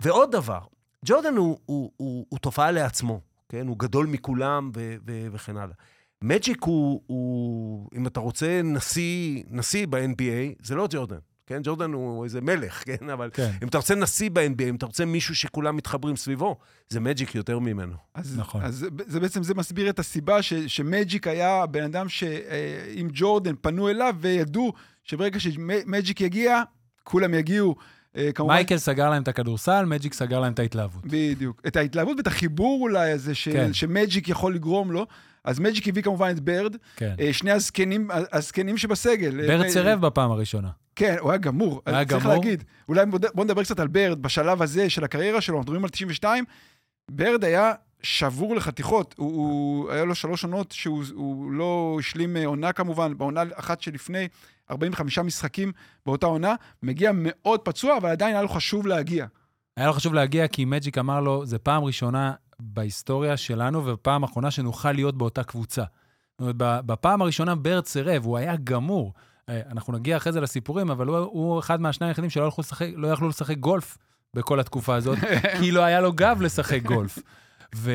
ועוד דבר, ג'ורדן הוא, הוא, הוא, הוא תופעה לעצמו, כן? הוא גדול מכולם ו- ו- וכן הלאה. מג'יק הוא, הוא, אם אתה רוצה, נשיא, נשיא ב-NBA, זה לא ג'ורדן. כן, ג'ורדן הוא איזה מלך, כן? אבל כן. אם אתה רוצה נשיא ב-NBA, אם אתה רוצה מישהו שכולם מתחברים סביבו, זה מג'יק יותר ממנו. אז, נכון. אז זה, זה בעצם, זה מסביר את הסיבה ש, שמג'יק היה בן אדם שעם ג'ורדן פנו אליו וידעו שברגע שמג'יק יגיע, כולם יגיעו. אה, כמובן, מייקל סגר להם את הכדורסל, מג'יק סגר להם את ההתלהבות. בדיוק. את ההתלהבות ואת החיבור אולי הזה ש, כן. שמג'יק יכול לגרום לו. אז מג'יק הביא כמובן את ברד, כן. אה, שני הזקנים, הזקנים שבסגל. אה, ברד סירב בפעם הראשונה. כן, הוא היה גמור. היה צריך גמור? להגיד. אולי בוא- בוא נדבר קצת על ברד בשלב הזה של הקריירה שלו, אנחנו מדברים על 92. ברד היה שבור לחתיכות. הוא, הוא, היה לו שלוש עונות שהוא הוא לא השלים אה, עונה כמובן, בעונה אחת שלפני 45 משחקים באותה עונה. מגיע מאוד פצוע, אבל עדיין היה לו חשוב להגיע. היה לו חשוב להגיע כי מג'יק אמר לו, זה פעם ראשונה בהיסטוריה שלנו ופעם אחרונה שנוכל להיות באותה קבוצה. זאת אומרת, בפעם הראשונה ברד סירב, הוא היה גמור. אה, אנחנו נגיע אחרי זה לסיפורים, אבל הוא, הוא אחד מהשניים היחידים שלא יכלו לשחק, לא יכלו לשחק גולף בכל התקופה הזאת, כי לא היה לו גב לשחק גולף. ו,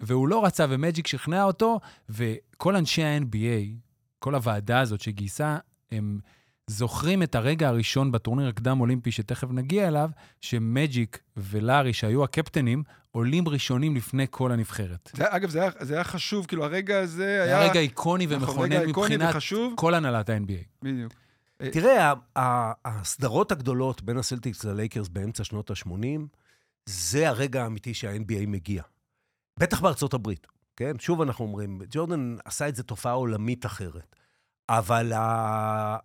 והוא לא רצה, ומג'יק שכנע אותו, וכל אנשי ה-NBA, כל הוועדה הזאת שגייסה, הם זוכרים את הרגע הראשון בטורניר הקדם-אולימפי, שתכף נגיע אליו, שמג'יק ולארי, שהיו הקפטנים, עולים ראשונים לפני כל הנבחרת. זה, אגב, זה היה, זה היה חשוב, כאילו הרגע הזה זה היה... היה רגע איקוני נכון, ומכונן רגע איקוני מבחינת וחשוב. כל הנהלת ה-NBA. בדיוק. תראה, ה- ה- הסדרות הגדולות בין הסלטיקס ללייקרס באמצע שנות ה-80, זה הרגע האמיתי שה-NBA מגיע. בטח בארצות הברית, כן? שוב אנחנו אומרים, ג'ורדן עשה את זה תופעה עולמית אחרת. אבל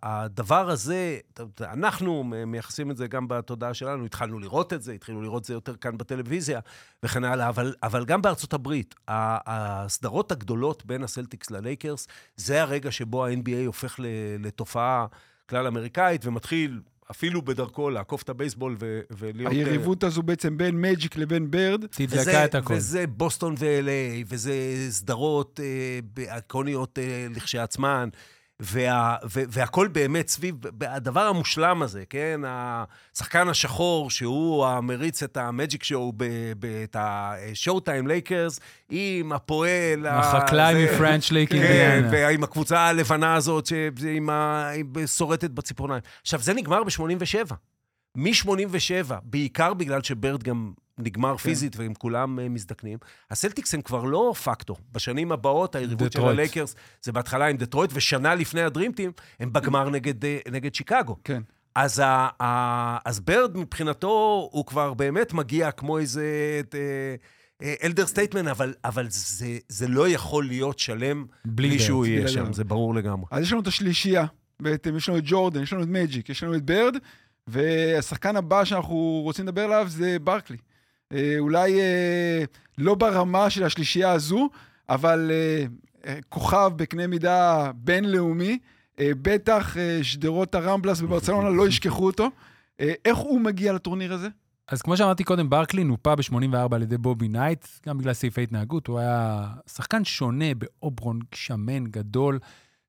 הדבר הזה, אנחנו מייחסים את זה גם בתודעה שלנו, התחלנו לראות את זה, התחילו לראות את זה יותר כאן בטלוויזיה וכן הלאה, אבל, אבל גם בארצות הברית, הסדרות הגדולות בין הסלטיקס ללייקרס, זה הרגע שבו ה-NBA הופך לתופעה כלל אמריקאית ומתחיל אפילו בדרכו לעקוף את הבייסבול ו- ולהיות... אה, היריבות הזו בעצם בין מג'יק לבין ברד. תדלקה את הכל. וזה בוסטון ו-LA, וזה סדרות אה, איקוניות אה, לכשעצמן, וה, ו, והכל באמת סביב הדבר המושלם הזה, כן? השחקן השחור, שהוא המריץ את ה magic show, ב- ב- את ה showtime לייקרס, עם הפועל... החקלאי מפרנץ' ליק כן. ועם הקבוצה הלבנה הזאת, שעם ה... עם- שורטת בציפורניים. עכשיו, זה נגמר ב-87. מ-87, בעיקר בגלל שברד גם נגמר כן. פיזית והם כולם אה, מזדקנים, הסלטיקס הם כבר לא פקטור. בשנים הבאות, היריבות של. הלייקרס זה בהתחלה עם דטרויט, ושנה לפני ה Dream Team, הם בגמר נגד, אה, נגד שיקגו. כן. אז, ה, ה, אז ברד מבחינתו, הוא כבר באמת מגיע כמו איזה elder statesman, אבל, אבל זה, זה לא יכול להיות שלם בלי בלי שהוא. יהיה שם. זה ברור לגמרי. אז יש לנו את השלישייה, בעצם יש לנו את ג'ורדן, יש לנו את מג'יק, יש לנו את ברד, והשחקן הבא שאנחנו רוצים לדבר עליו זה ברקלי. אה, אולי אה, לא ברמה של השלישייה הזו, אבל אה, אה, כוכב בקנה מידה בינלאומי, אה, בטח אה, שדרות הרמבלס בברצלונה לא ישכחו אותו. אה, איך הוא מגיע לטורניר הזה? אז כמו שאמרתי קודם, ברקלי נופה ב-84 על ידי בובי נייט, גם בגלל סעיפי התנהגות, הוא היה שחקן שונה באוברון, שמן, גדול,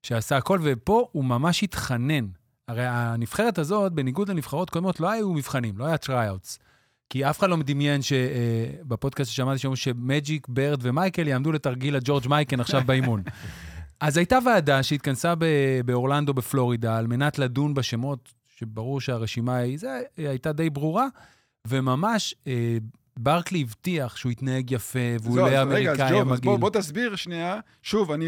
שעשה הכל, ופה הוא ממש התחנן. הרי הנבחרת הזאת, בניגוד לנבחרות קודמות, לא היו מבחנים, לא היה tryouts. כי אף אחד לא מדמיין שבפודקאסט ששמעתי שאומרים שמג'יק, ברד ומייקל יעמדו לתרגיל הג'ורג' מייקן עכשיו באימון. אז הייתה ועדה שהתכנסה ב- באורלנדו בפלורידה על מנת לדון בשמות, שברור שהרשימה היא, זה הייתה די ברורה, וממש אה, ברקלי הבטיח שהוא יתנהג יפה, והוא רגע, אז אמריקאי ג'וב, אז המגעיל. בוא, בוא תסביר שנייה. שוב, אני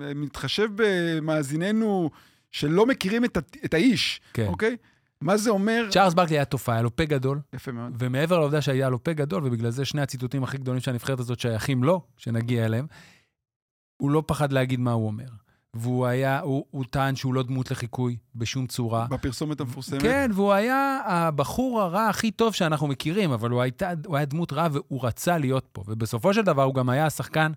אה, מתחשב במאזיננו שלא מכירים את, את האיש, כן. אוקיי? מה זה אומר? צ'ארלס ברקלי היה תופעה, היה לו פה גדול, יפה מאוד. ומעבר לעובדה שהיה לו פה גדול, ובגלל זה שני הציטוטים הכי גדולים של הנבחרת הזאת שייכים לו, שנגיע אליהם, הוא לא פחד להגיד מה הוא אומר. והוא היה, הוא, הוא טען שהוא לא דמות לחיקוי בשום צורה. בפרסומת המפורסמת. כן, והוא היה הבחור הרע הכי טוב שאנחנו מכירים, אבל הוא, הייתה, הוא היה דמות רע והוא רצה להיות פה. ובסופו של דבר הוא גם היה השחקן,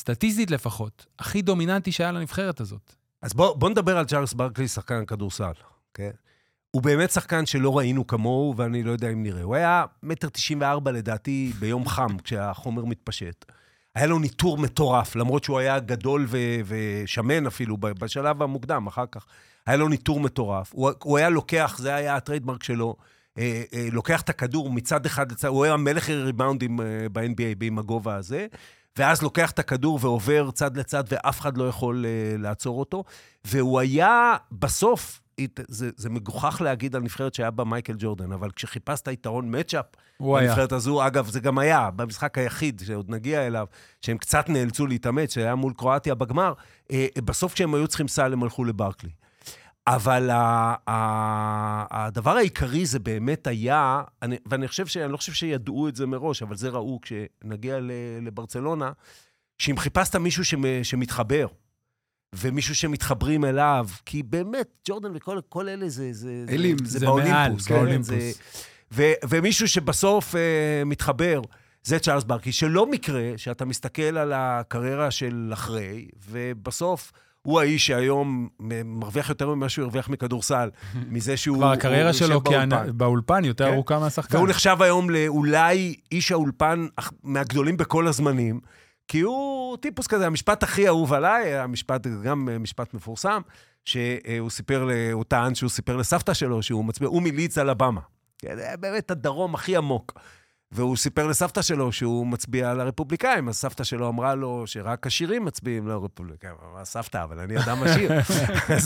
סטטיסטית לפחות, הכי דומיננטי שהיה לנבחרת הזאת. אז בוא, בוא נדבר על צ'ארלס ברקלי, שחקן כדורסל, כן? הוא באמת שחקן שלא ראינו כמוהו, ואני לא יודע אם נראה. הוא היה מטר תשעים וארבע לדעתי ביום חם, כשהחומר מתפשט. היה לו ניתור מטורף, למרות שהוא היה גדול ו- ושמן אפילו בשלב המוקדם, אחר כך. היה לו ניתור מטורף. הוא, הוא היה לוקח, זה היה ה trademark שלו, אה, אה, לוקח את הכדור מצד אחד לצד, הוא היה מלך ריבאונדים אה, ב-NBA עם הגובה הזה, ואז לוקח את הכדור ועובר צד לצד, ואף אחד לא יכול אה, לעצור אותו. והוא היה, בסוף, זה, זה מגוחך להגיד על נבחרת שהיה בה מייקל ג'ורדן, אבל כשחיפשת יתרון מצ'אפ. בנבחרת הזו, אגב, זה גם היה, במשחק היחיד שעוד נגיע אליו, שהם קצת נאלצו להתאמץ, שהיה מול קרואטיה בגמר, אה, בסוף כשהם היו צריכים סל, הם הלכו לברקלי. אבל ה- ה- הדבר העיקרי זה באמת היה, אני, ואני חושב ש, אני לא חושב שידעו את זה מראש, אבל זה ראו כשנגיע לברצלונה, שאם חיפשת מישהו שמ, שמתחבר, ומישהו שמתחברים אליו, כי באמת, ג'ורדן וכל כל אלה זה, זה, אלים, זה, זה באולימפוס. מעל, כן, באולימפוס. זה, ו, ומישהו שבסוף אה, מתחבר, זה צ'ארלס ברקי, שלא מקרה שאתה מסתכל על הקריירה של אחרי, ובסוף הוא האיש שהיום מרוויח יותר ממה שהוא הרוויח מכדורסל, מזה שהוא כבר הקריירה שלו באולפן. באולפן יותר כן. ארוכה מהשחקן. והוא נחשב היום לאולי איש האולפן מהגדולים בכל הזמנים, כי הוא טיפוס כזה, המשפט הכי אהוב עליי, המשפט, גם אה, משפט מפורסם, שהוא סיפר, ל- הוא טען שהוא סיפר לסבתא שלו שהוא מצביע, הוא מליץ על הבמה. כן, זה באמת הדרום הכי עמוק. והוא סיפר לסבתא שלו שהוא מצביע לרפובליקאים, אז סבתא שלו אמרה לו שרק עשירים מצביעים לרפובליקאים. הוא אמר, סבתא, אבל אני אדם עשיר. אה,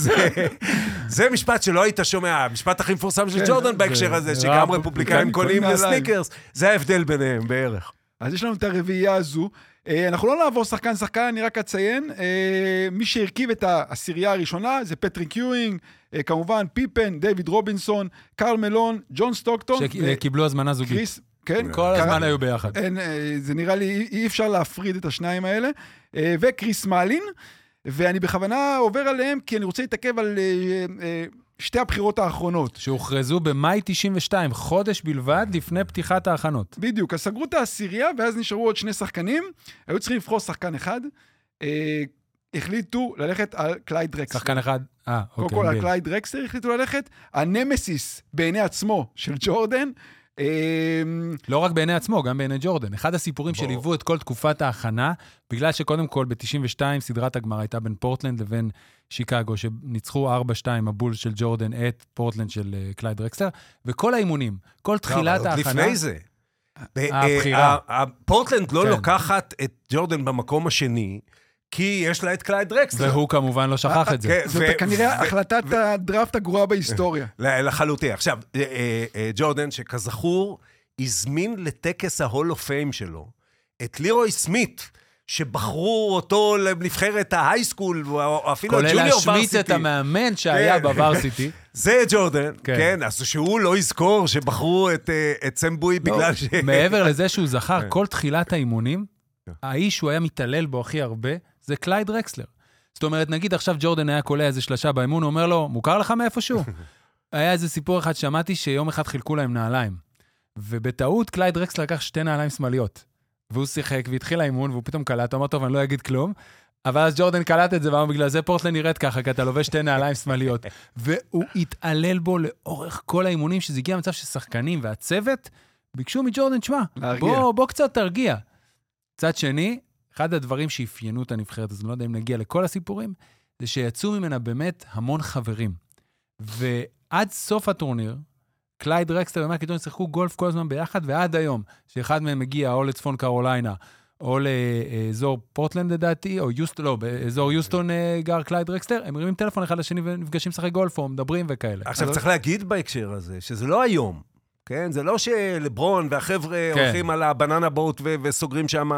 זה משפט שלא היית שומע, המשפט הכי מפורסם של כן, ג'ורדן בהקשר הזה, זה שגם רפובליקאים קונים קונים נעליים. סניקרס, זה ההבדל ביניהם בערך. אז יש לנו את הרביעייה הזו. אה, אנחנו לא נעבור שחקן-שחקן, אני רק אציין. אה, מי שהרכיב את העשירייה הראשונה זה פטריק יואינג, אה, כמובן פיפן, דיוויד רובינסון, קרל מלון, ג'ון סטוקטון, שקיבלו הזמנה זוגית. קריס, כן, כל הזמן היו ביחד. אין, זה נראה לי, אי- אפשר להפריד את השניים האלה. וקריס מאלין, ואני בכוונה עובר עליהם, כי אני רוצה להתעכב על שתי הבחירות האחרונות. שהוכרזו במאי 92, חודש בלבד לפני פתיחת ההכנות. בדיוק, אז סגרו את העשירייה, ואז נשארו עוד שני שחקנים. היו צריכים לבחור שחקן אחד. אה, החליטו ללכת על קלייד דרקסלר. שחקן אחד, אה, קודם אוקיי. כל על. קלייד דרקסלר החליטו ללכת. הנמסיס בעיני עצמו של ג'ורדן. אה, לא רק בעיני עצמו, גם בעיני ג'ורדן. אחד הסיפורים. שליוו את כל תקופת ההכנה, בגלל שקודם כל ב-92 סדרת הגמר הייתה בין פורטלנד לבין שיקגו, שניצחו 4-2 הבולס של ג'ורדן את פורטלנד של אה, קלייד דרקסלר, וכל האימונים, כל תחילת לא, עוד ההכנה... לפני זה. הבחירה. אה, אה, פורטלנד לא כן. לוקחת את ג'ורדן במקום השני, כי יש לה את קלייד דרקסלר. והוא כמובן לא שכח את זה. כן, זאת כנראה החלטת הדראפט הגרועה בהיסטוריה. ל- לחלוטין. עכשיו, אה, אה, אה, ג'ורדן, שכזכור, הזמין לטקס ה Hall of Fame שלו את לירוי סמית, שבחרו אותו לנבחרת ה high school, או אפילו כולל ה junior varsity. להשמיץ את המאמן שהיה כן. ב varsity. זה ג'ורדן, כן. כן, אז שהוא לא יזכור שבחרו את, אה, את סם בואי בגלל ש... מעבר לזה שהוא זכר כן. כל תחילת האימונים, כן. האיש שהוא היה מתעלל בו הכי הרבה, זה קלייד דרקסלר. זאת אומרת, נגיד עכשיו ג'ורדן היה קולע איזה שלושה באימון, הוא אומר לו, מוכר לך מאיפשהו? היה איזה סיפור אחד שמעתי שיום אחד חילקו להם נעליים. ובטעות קלייד דרקסלר לקח שתי נעליים שמאליות. והוא שיחק והתחיל האימון, והוא פתאום קלט, הוא אמר, טוב, אני לא אגיד כלום. אבל אז ג'ורדן קלט את זה, ואמר, בגלל זה פורטלנד נראית ככה, כי אתה לובש שתי נעליים שמאליות. והוא התעלל בו לאורך כל האימונים, שזה הגיע למצב ששחקנים והצוות ביקשו מג'ורדן, תשמע, להרגיע. בוא, בוא קצת תרגיע. מצד שני, אחד הדברים שאפיינו את הנבחרת, אז אני לא יודע אם נגיע לכל הסיפורים, זה שיצאו ממנה באמת המון חברים. ועד סוף הטורניר, קלייד דרקסלר ומייקל ג'ורדן שיחקו גולף כל הזמן ביחד, ועד היום, שאחד מהם מגיע או לצפון קרוליינה, או לאזור פורטלנד לדעתי, או יוסטון, לא, באזור יוסטון אה, גר קלייד דרקסלר, הם מרימים טלפון אחד לשני ונפגשים לשחק גולף, או מדברים וכאלה. עכשיו, צריך להגיד בהקשר הזה, שזה לא היום, כן? זה לא שלברון והחבר'ה כן. הולכים על ה banana boat ו- וסוגרים שם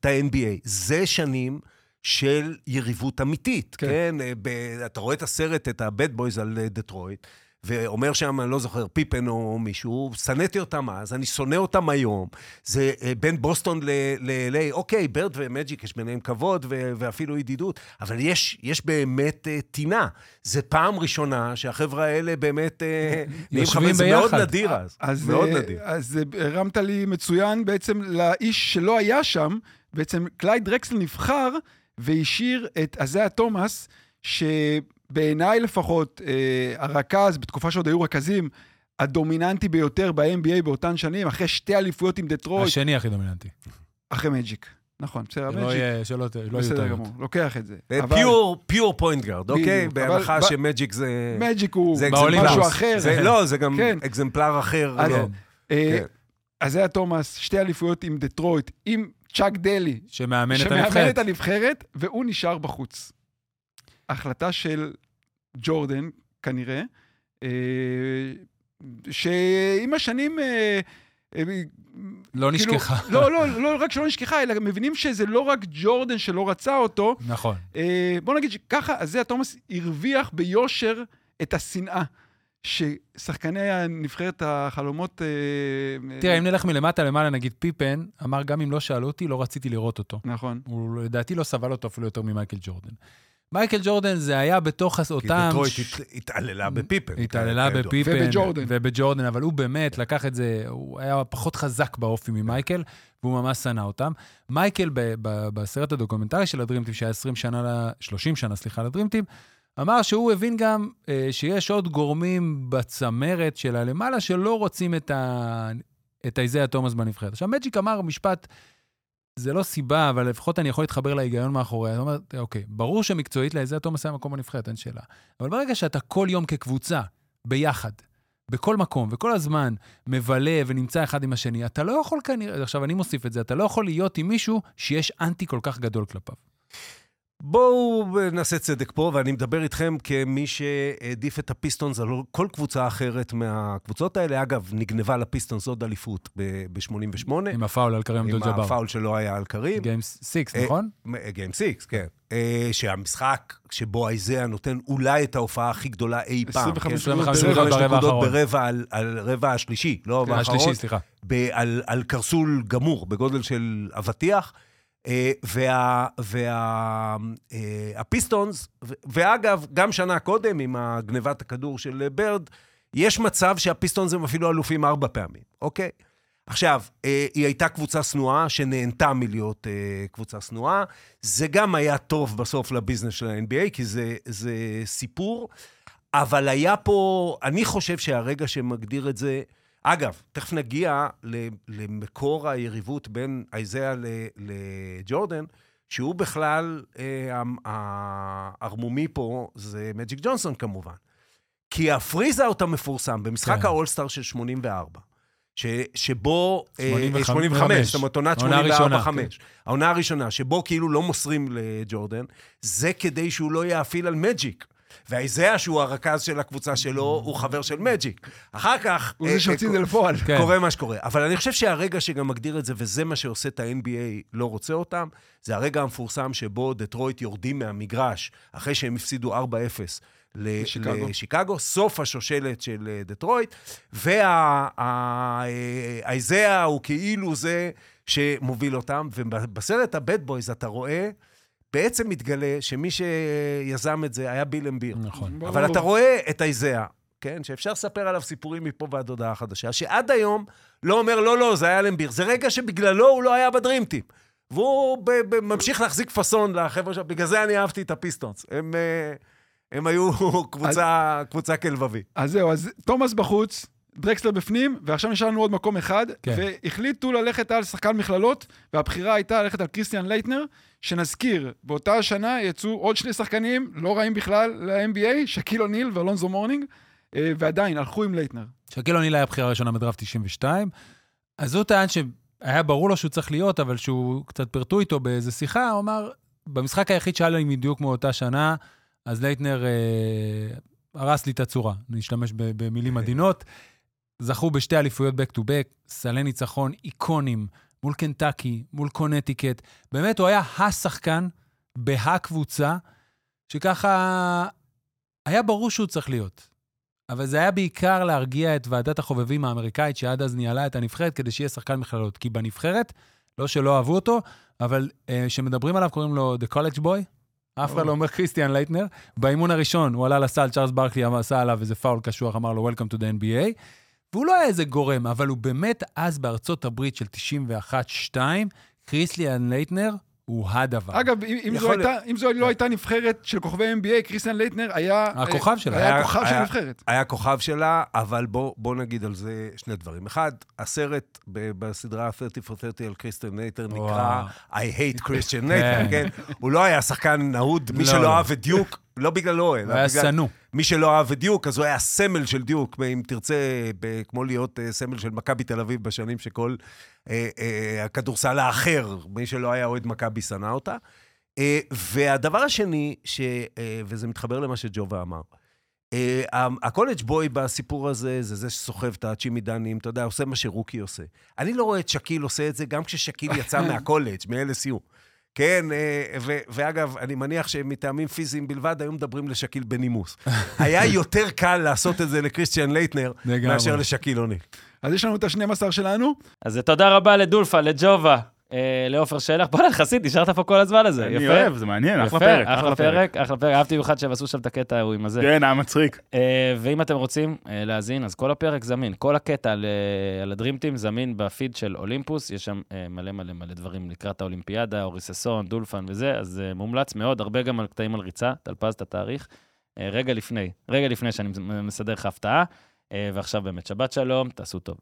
את ה-NBA. זה שנים של יריבות אמיתית, כן. כן? אה, ב- אתה רואה את הסרט, את ה-Bad Boys על אה, דטרויט, ואומר שם, אני לא זוכר, פיפן או מישהו, שנאתי אותם אז, אני שונא אותם היום. זה אה, בין בוסטון ל-LA, אוקיי, ברד ומג'יק, יש ביניהם כבוד ו- ואפילו ידידות, אבל יש, יש באמת אה, טינה. זה פעם ראשונה שהחבר'ה האלה באמת אה, נהיים יושבים חברים, זה מאוד ביחד. נדיר אז. אז, מאוד נדיר. אז הרמת לי מצוין בעצם לאיש שלא היה שם, בעצם קלייד דרקסלר נבחר והשאיר את אייזיה תומאס, שבעיניי לפחות, אה, הרכז, בתקופה שעוד היו רכזים, הדומיננטי ביותר ב-NBA באותן שנים, אחרי שתי אליפויות עם דטרויט, השני הכי דומיננטי. אחרי מג'יק. נכון, בסדר, לא מג'יק. יהיה, שלא לא יהיו בסדר טעויות. גמור, לוקח את זה. פיור, פיור פוינט גארד, אוקיי? בהנחה שמג'יק זה... מג'יק הוא זה. משהו אחר. זה, לא, זה גם כן. אקזמפלר אחר. אז- לא. אה, כן. אז היה תומאס, שתי אליפויות עם דטרויט, עם צ'אק דלי, שמאמן את שמאמן הנבחרת. את הנבחרת, והוא נשאר בחוץ. החלטה של ג'ורדן, כנראה, אה, שעם השנים... אה, אה, לא כאילו- נשכחה. לא, לא, לא רק שלא נשכחה, אלא מבינים שזה לא רק ג'ורדן שלא רצה אותו. נכון. אה, בוא נגיד שככה, אז זה תומאס הרוויח ביושר את השנאה. ששחקני הנבחרת החלומות... אה, תראה, אם נלך מלמטה למעלה, נגיד פיפן, אמר, גם אם לא שאלו אותי, לא רציתי לראות אותו. נכון. הוא לדעתי לא סבל אותו אפילו יותר ממייקל ג'ורדן. מייקל ג'ורדן זה היה בתוך כי אותם... דטרויט ש- הת- התעללה בפיפן. התעללה. בפיפן. ובג'ורדן. ובג'ורדן, אבל הוא באמת לקח את זה, הוא היה פחות חזק באופי ממייקל, והוא ממש שנא אותם. מייקל, ב- ב- בסרט הדוקומנטרי של ה Dream Team, שהיה 20 שנה, ל- 30 שנה, סליחה, ל Dream Team, אמר שהוא הבין גם אה, שיש עוד גורמים בצמרת של הלמעלה שלא רוצים את, ה... את איזיה תומאס בנבחרת. עכשיו, מג'יק אמר משפט, זה לא סיבה, אבל לפחות אני יכול להתחבר להיגיון מאחורי. הוא אומר, אוקיי, ברור שמקצועית לאיזיה תומאס היה מקום בנבחרת, אין שאלה. אבל ברגע שאתה כל יום כקבוצה, ביחד, בכל מקום וכל הזמן מבלה ונמצא אחד עם השני, אתה לא יכול כנראה, עכשיו אני מוסיף את זה, אתה לא יכול להיות עם מישהו שיש אנטי כל כך גדול כלפיו. בואו נעשה צדק פה, ואני מדבר איתכם כמי שהעדיף את הפיסטונס על כל קבוצה אחרת מהקבוצות האלה. אגב, נגנבה לפיסטונס עוד אליפות ב-88. עם הפאול על קרים עם דו ג'אבר. הפאול שלא היה על קרים. גיים 6, אה, נכון? גיים 6, כן. אה, שהמשחק שבו איזיה נותן אולי את ההופעה הכי גדולה אי פעם. 25 כן? 25 25 נקודות ברבע האחרון. על- רבע השלישי, לא כן, באחרון. השלישי, סליחה. על קרסול גמור, בגודל של אבטיח. אה, וה... וה אה, הפיסטונס, ו- ואגב, גם שנה קודם, עם הגנבת הכדור של אה, ברד, יש מצב שהפיסטונס הם אפילו אלופים ארבע פעמים, אוקיי? עכשיו, אה, היא הייתה קבוצה שנואה שנהנתה מלהיות אה, קבוצה שנואה. זה גם היה טוב בסוף לביזנס של ה-NBA, כי זה, זה סיפור. אבל היה פה, אני חושב שהרגע שמגדיר את זה, אגב, תכף נגיע למקור היריבות בין אייזאה לג'ורדן, שהוא בכלל, אה, הערמומי פה זה מג'יק ג'ונסון כמובן. כי הפריז אאוט המפורסם במשחק כן. האולסטאר של 84, ש, שבו... אה, 85, 85, זאת אומרת, עונת העונה הראשונה, 84-5. העונה הראשונה, שבו כאילו לא מוסרים לג'ורדן, זה כדי שהוא לא יאפיל על מג'יק. והאיזאה, שהוא הרכז של הקבוצה שלו, הוא חבר של מג'יק. אחר כך... הוא אה, זה שהוציא את אה, זה לפועל. כן. קורה מה שקורה. אבל אני חושב שהרגע שגם מגדיר את זה, וזה מה שעושה את ה-NBA לא רוצה אותם, זה הרגע המפורסם שבו דטרויט יורדים מהמגרש, אחרי שהם הפסידו 4-0 ל- לשיקגו. לשיקגו, סוף השושלת של אה, דטרויט, והאיזאה הוא כאילו זה שמוביל אותם, ובסרט הבד בויז אתה רואה, בעצם מתגלה שמי שיזם את זה היה ביל אמביר. נכון. ברור. אבל אתה רואה את האיזאה, כן? שאפשר לספר עליו סיפורים מפה ועד הודעה חדשה, שעד היום לא אומר, לא, לא, זה היה למביר. זה רגע שבגללו הוא לא היה ב Dream Team. והוא ב- ב- ממשיך להחזיק פאסון לחבר'ה שלו, בגלל זה אני אהבתי את הפיסטונס. הם, אה, הם היו קבוצה, קבוצה כלבבי. אז זהו, אז תומאס בחוץ, דרקסלר בפנים, ועכשיו נשאר לנו עוד מקום אחד, כן. והחליטו ללכת על שחקן מכללות, והבחירה הייתה ללכת על קריסטיאן לייטנר, שנזכיר, באותה השנה יצאו עוד שני שחקנים, לא רעים בכלל ל-NBA, שקיל אוניל ואלונזו מורנינג, אה, ועדיין הלכו עם לייטנר. שקיל אוניל היה בחירה ראשונה בדראפט 92, אז הוא טען שהיה ברור לו שהוא צריך להיות, אבל שהוא קצת פלירטטו איתו באיזה שיחה, הוא אמר, במשחק היחיד שהיה לי בדיוק מאותה שנה, אז לייטנר אה, הרס לי את הצורה, נשתמש ב- במילים עדינות. זכו בשתי אליפויות back to back, סלי ניצחון איקוניים מול קנטקי, מול קונטיקט. באמת, הוא היה השחקן בהקבוצה, שככה היה ברור שהוא צריך להיות. אבל זה היה בעיקר להרגיע את ועדת החובבים האמריקאית, שעד אז ניהלה את הנבחרת, כדי שיהיה שחקן מכללות. כי בנבחרת, לא שלא אהבו אותו, אבל אה, כשמדברים עליו קוראים לו The College Boy. אף אחד לא אומר כריסטיאן לייטנר. באימון הראשון הוא עלה לסל, צ'ארלס ברקלי עשה עליו איזה פאול קשוח, אמר לו Welcome to the NBA. והוא לא היה איזה גורם, אבל הוא באמת אז בארצות הברית של 91-2, קריסטיאן לייטנר הוא הדבר. אגב, אם, זו הייתה, אם זו לא הייתה נבחרת של כוכבי NBA, קריסטיאן לייטנר היה... הכוכב שלה. היה היה- הכוכב של היה- הנבחרת. היה כוכב שלה, אבל בוא, בוא נגיד על זה שני דברים. אחד, הסרט ב- בסדרה 30 for 30 על קריסטיאן לייטנר נקרא. I hate Christian Laettner, כן? הוא לא היה שחקן אהוד, מי לא, שלא לא. אהב את דיוק, לא בגללו, אלא הוא היה בגלל... שנוא. מי שלא אהב את דיוק, אז הוא היה סמל של דיוק, אם תרצה, ב- כמו להיות אה, סמל של מכבי תל אביב בשנים שכל אה, אה, הכדורסל האחר, מי שלא היה אוהד מכבי, שנא אותה. אה, והדבר השני, ש, אה, וזה מתחבר למה שג'ובה אמר, אה, ה College Boy בסיפור הזה, זה זה שסוחב את הצ'ימידנים, אתה יודע, עושה מה ש rookie עושה. אני לא רואה את שקיל עושה את זה, גם כששקיל יצא מהקולג', מ-LSU. כן, אה, ו- ואגב, אני מניח שמטעמים פיזיים בלבד, היו מדברים לשקיל בנימוס. היה יותר קל לעשות את זה לקריסטיאן לייטנר. מאשר לשקיל אוניל. אז יש לנו את ה-12 שלנו. אז תודה רבה לדולפה, לג'ובה, לעופר שלח. בוא'נה, חסיד, נשארת פה כל הזמן הזה. אני יפה. אוהב, זה מעניין, אחלה יפה, פרק, אחלה פרק, אחלה פרק. אהבתי במיוחד שהם עשו שם את הקטע ההוא עם הזה. כן, היה מצחיק. אה, ואם אתם רוצים אה, להאזין, אז כל הפרק זמין. כל הקטע על, אה, על הדרימטים זמין בפיד של אולימפוס, יש שם אה, מלא מלא מלא דברים לקראת האולימפיאדה, אורי ששון, דולפן וזה, אז אה, מומלץ מאוד, הרבה גם על קטעים על ריצה, טלפז את התאריך. אה, רגע לפני, רגע לפני שאני מסדר לך הפתעה. אה, ועכשיו באמת, שבת שלום, תעשו טוב.